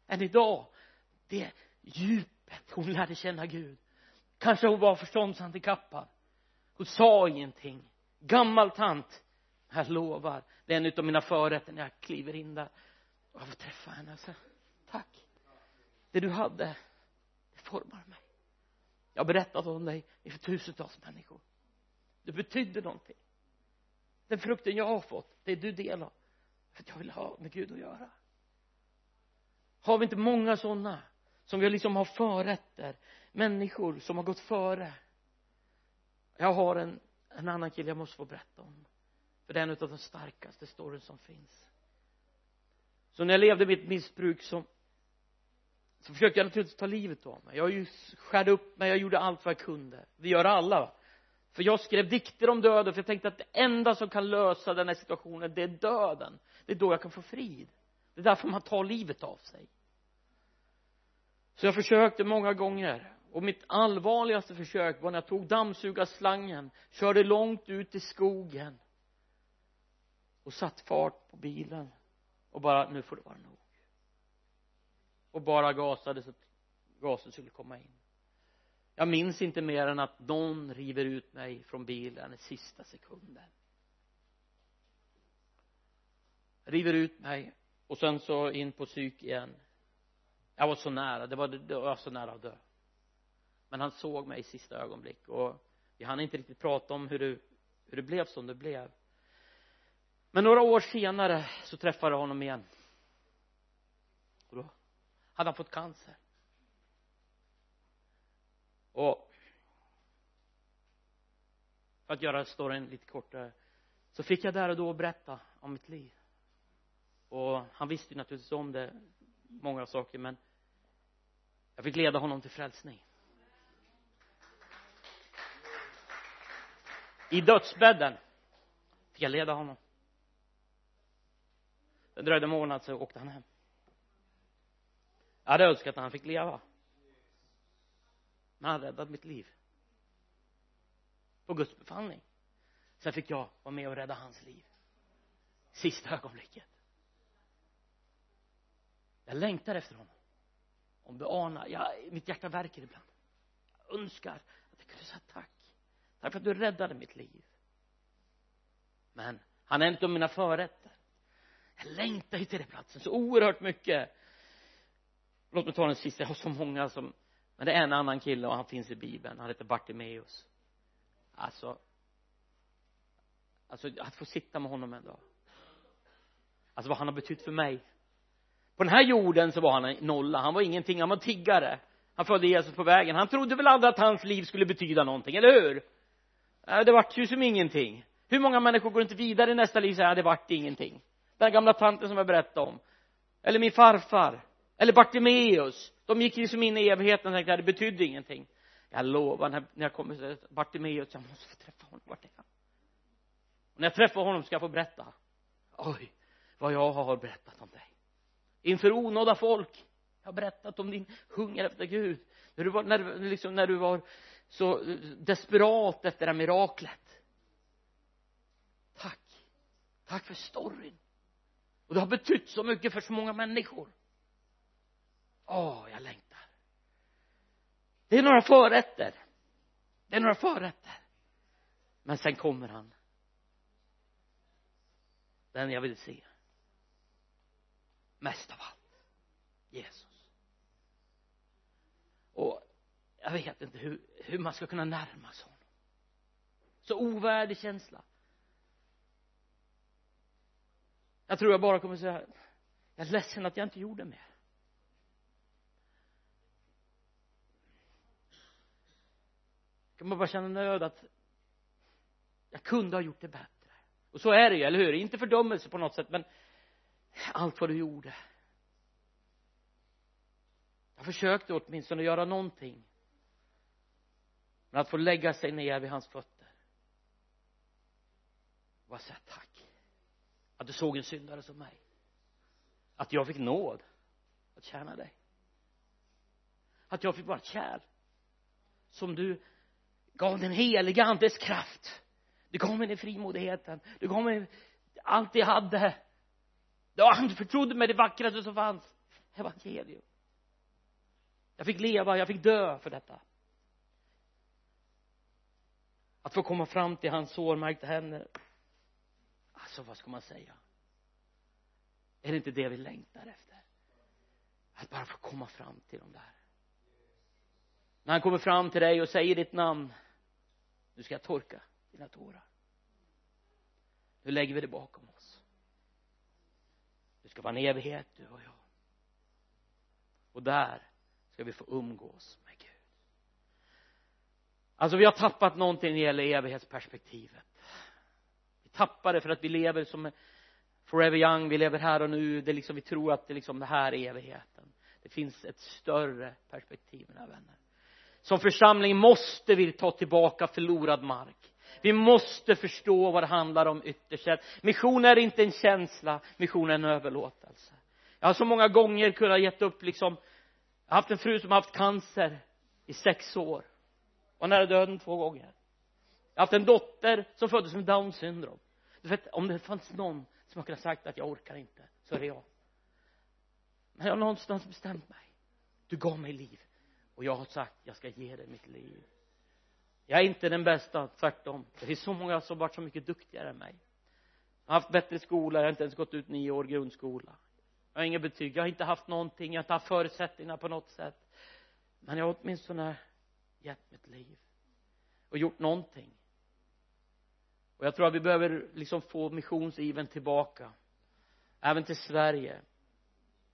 Än idag det djupet hon lärde känna Gud. Kanske hon var förståndshandikappad. Hon sa ingenting. Gammal tant. Jag lovar. Det är en utav mina förrätter när jag kliver in där och jag får träffa henne och alltså? säga tack. Det du hade det formar mig. Jag har berättat om dig inför tusentals människor. Du betydde någonting. Den frukten jag har fått det är du del av. För att jag vill ha med Gud att göra. Har vi inte många sådana som vi liksom har förrätter människor som har gått före? Jag har en, en annan kille jag måste få berätta om. För det är en av de starkaste storyn som finns så när jag levde mitt missbruk så så försökte jag naturligtvis ta livet av mig. Jag ju skärde upp mig jag gjorde allt vad jag kunde. Det gör alla. För jag skrev dikter om döden för jag tänkte att det enda som kan lösa den här situationen det är döden. Det är då jag kan få frid. Det är därför man tar livet av sig. Så jag försökte många gånger. Och mitt allvarligaste försök var när jag tog dammsugarslangen körde långt ut i skogen och satt fart på bilen och bara nu får det vara nog. Och bara gasade så att gasen skulle komma in. Jag minns inte mer än att någon river ut mig från bilen i sista sekunden. River ut mig och sen så in på psyk igen. Jag var så nära. Det var, det var så nära att dö. Men han såg mig i sista ögonblick och vi hann inte riktigt prata om hur det hur det blev som det blev men några år senare så träffade jag honom igen. Och då hade han fått cancer? Och för att göra storyn lite kortare så fick jag där och då berätta om mitt liv. Och han visste ju naturligtvis om det många saker men jag fick leda honom till frälsning. I dödsbädden fick jag leda honom det dröjde en månad så åkte han hem. Jag hade önskat att han fick leva. Men han räddade mitt liv. På Guds befallning. Sen fick jag vara med och rädda hans liv. Sista ögonblicket. Jag längtar efter honom. Om du anar, jag, mitt hjärta verkar ibland. Jag önskar att jag kunde säga tack. Tack för att du räddade mitt liv. Men han är inte av mina förrätter jag längtar ju till den platsen. Så oerhört mycket. Låt mig ta den sista. Jag har så många som men det är en annan kille och han finns i bibeln. Han heter Bartimeus. Alltså alltså att få sitta med honom en dag. Alltså vad han har betytt för mig. På den här jorden så var han en nolla. Han var ingenting. Han var tiggare. Han följde Jesus på vägen. Han trodde väl aldrig att hans liv skulle betyda någonting, eller hur? Äh, det vart ju som ingenting. Hur många människor går inte vidare i nästa liv? Och säger det vart ingenting den gamla tanten som jag berättade om. Eller min farfar. Eller Bartimeus. De gick liksom in i evigheten och tänkte att det betydde ingenting. Jag lovar när, när jag kommer till Bartimeus jag måste få träffa honom. Vart är han? Och när jag träffar honom ska jag få berätta. Oj vad jag har berättat om dig. Inför onådda folk. Jag har berättat om din hunger efter Gud. När du var, när, liksom, när du var så desperat efter det här miraklet. Tack. Tack för storyn och det har betytt så mycket för så många människor. Åh jag längtar. Det är några förrätter. Det är några förrätter. Men sen kommer han. Den jag vill se. Mest av allt. Jesus. Och jag vet inte hur, hur man ska kunna närma sig honom. Så ovärdig känsla. Jag tror jag bara kommer säga jag är ledsen att jag inte gjorde mer. Kan man bara känna nöd att jag kunde ha gjort det bättre. Och så är det ju, eller hur? Inte fördömelse på något sätt men allt vad du gjorde. Jag försökte åtminstone göra någonting. Men att få lägga sig ner vid hans fötter och bara säga tack att du såg en syndare som mig. Att jag fick nåd att tjäna dig. Att jag fick vara kär. Som du gav den heliga andes kraft. Du gav mig den frimodigheten. Du gav mig allt jag hade. Du anförtrodde mig det vackraste som fanns. Evangelium. Jag fick leva, jag fick dö för detta. Att få komma fram till hans sårmärkta händer alltså vad ska man säga? Är det inte det vi längtar efter? Att bara få komma fram till dem där. När han kommer fram till dig och säger ditt namn nu ska jag torka dina tårar. Nu lägger vi det bakom oss. Det ska vara en evighet du och jag. Och där ska vi få umgås med Gud. Alltså vi har tappat någonting när det gäller evighetsperspektivet tappar det för att vi lever som forever young, vi lever här och nu. Det är liksom, vi tror att det liksom det här är evigheten. Det finns ett större perspektiv mina vänner. Som församling måste vi ta tillbaka förlorad mark. Vi måste förstå vad det handlar om ytterst sett. Mission är inte en känsla mission är en överlåtelse. Jag har så många gånger kunnat gett upp liksom jag har haft en fru som har haft cancer i sex år. Och nära döden två gånger jag har haft en dotter som föddes med down syndrom. Du vet om det fanns någon som har kunnat sagt att jag orkar inte så är det jag. Men jag har någonstans bestämt mig. Du gav mig liv. Och jag har sagt jag ska ge dig mitt liv. Jag är inte den bästa, tvärtom. Det finns så många som varit så mycket duktigare än mig. Jag har haft bättre skola, jag har inte ens gått ut nio år grundskola. Jag har inga betyg, jag har inte haft någonting, jag har inte haft förutsättningar på något sätt. Men jag har åtminstone gett mitt liv. Och gjort någonting och jag tror att vi behöver liksom få missionsiven tillbaka. Även till Sverige.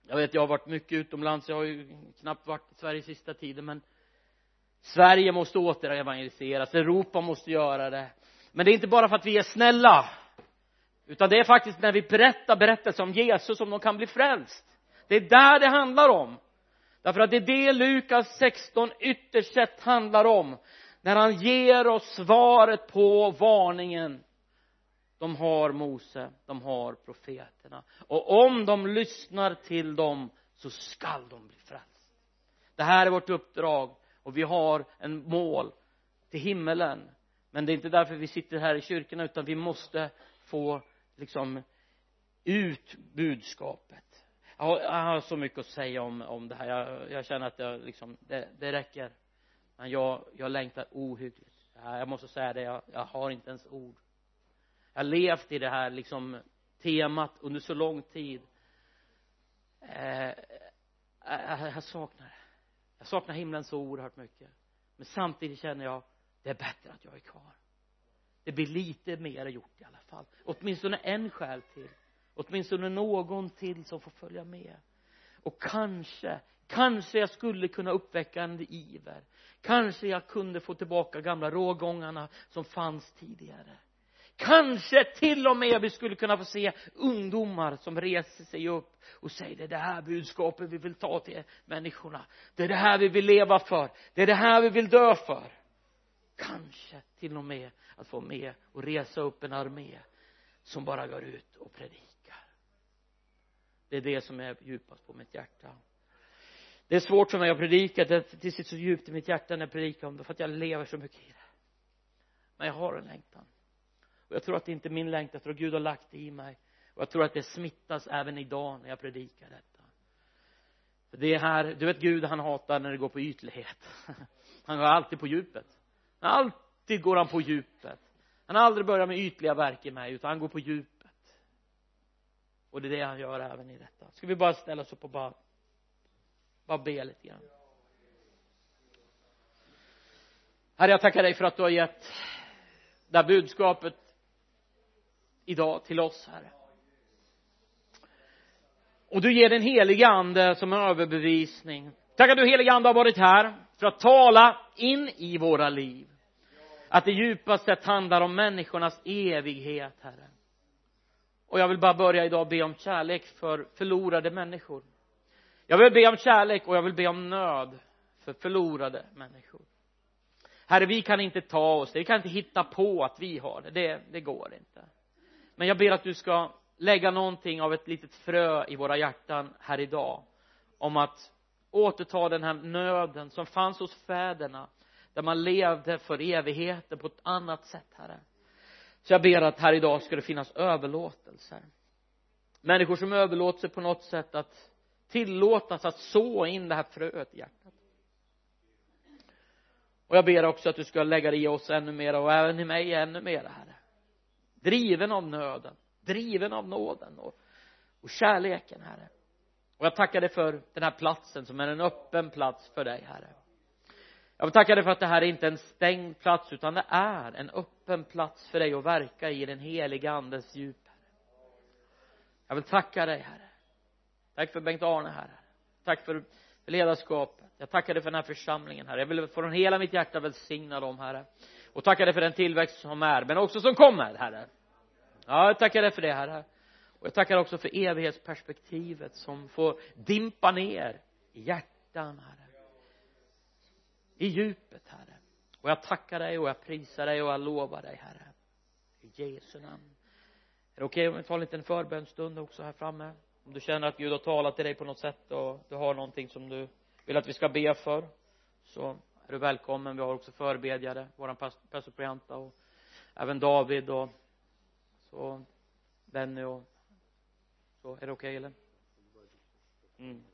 Jag vet jag har varit mycket utomlands. Jag har ju knappt varit i Sverige sista tiden men Sverige måste åter evangeliseras Europa måste göra det. Men det är inte bara för att vi är snälla utan det är faktiskt när vi berättar berättelser om Jesus som de kan bli frälst. Det är där det handlar om. Därför att det är det Lukas 16 ytterst sett handlar om när han ger oss svaret på varningen de har Mose, de har profeterna. Och om de lyssnar till dem så skall de bli frälst det här är vårt uppdrag och vi har en mål till himmelen. Men det är inte därför vi sitter här i kyrkorna utan vi måste få liksom ut budskapet. Jag har, jag har så mycket att säga om, om det här. Jag, jag känner att jag liksom, det, det räcker men jag, jag längtar ohyggligt. Jag måste säga det, jag, jag har inte ens ord. Jag har levt i det här liksom temat under så lång tid. Eh, eh jag, jag saknar det. Jag saknar himlen så oerhört mycket. Men samtidigt känner jag det är bättre att jag är kvar. Det blir lite mer gjort i alla fall. Åtminstone en själ till. Åtminstone någon till som får följa med. Och kanske kanske jag skulle kunna uppväcka en iver. Kanske jag kunde få tillbaka gamla rågångarna som fanns tidigare. Kanske till och med vi skulle kunna få se ungdomar som reser sig upp och säger det är det här budskapet vi vill ta till människorna. Det är det här vi vill leva för. Det är det här vi vill dö för. Kanske till och med att få med och resa upp en armé som bara går ut och predikar. Det är det som är djupast på mitt hjärta det är svårt för mig att predika. Det, sitter så djupt i mitt hjärta när jag predikar om det för att jag lever så mycket i det. Men jag har en längtan. Och jag tror att det inte är min längtan jag tror att Gud har lagt det i mig. Och jag tror att det smittas även idag när jag predikar detta. För det är här, du vet Gud han hatar när det går på ytlighet. Han går alltid på djupet. Alltid går han på djupet. Han har aldrig börjat med ytliga verk i mig utan han går på djupet. Och det är det han gör även i detta. Ska vi bara ställa oss upp och bara bara be lite grann. Herre jag tackar dig för att du har gett det här budskapet idag till oss herre. Och du ger den helige ande som en överbevisning. Tack att du helige ande har varit här för att tala in i våra liv. Att det djupast sett handlar om människornas evighet herre. Och jag vill bara börja idag be om kärlek för förlorade människor jag vill be om kärlek och jag vill be om nöd för förlorade människor. Herre vi kan inte ta oss det. Vi kan inte hitta på att vi har det. Det, det går inte. Men jag ber att du ska lägga någonting av ett litet frö i våra hjärtan här idag om att återta den här nöden som fanns hos fäderna där man levde för evigheten på ett annat sätt herre. Så jag ber att här idag ska det finnas överlåtelser. Människor som överlåter sig på något sätt att tillåtas att så in det här fröet i hjärtat. Och jag ber också att du ska lägga i oss ännu mer och även i mig ännu mer herre. Driven av nöden driven av nåden och, och kärleken herre. Och jag tackar dig för den här platsen som är en öppen plats för dig herre. Jag vill tacka dig för att det här är inte en stängd plats utan det är en öppen plats för dig att verka i den heliga andens djup jag vill tacka dig herre tack för Bengt-Arne herre. Tack för, ledarskapet. Jag tackar dig för den här församlingen herre. Jag vill från hela mitt hjärta välsigna dem herre. Och tacka dig för den tillväxt som är men också som kommer herre. Ja jag tackar dig för det herre. Och jag tackar också för evighetsperspektivet som får dimpa ner i hjärtan herre. I djupet herre. Och jag tackar dig och jag prisar dig och jag lovar dig herre. I Jesu namn. Är det okej okay om vi tar en liten förbönstund också här framme? Om du känner att Gud har talat till dig på något sätt och du har någonting som du vill att vi ska be för så är du välkommen. Vi har också förbedjare våran pastor Prianta och även David och så Benny och så är det okej okay, eller? Mm.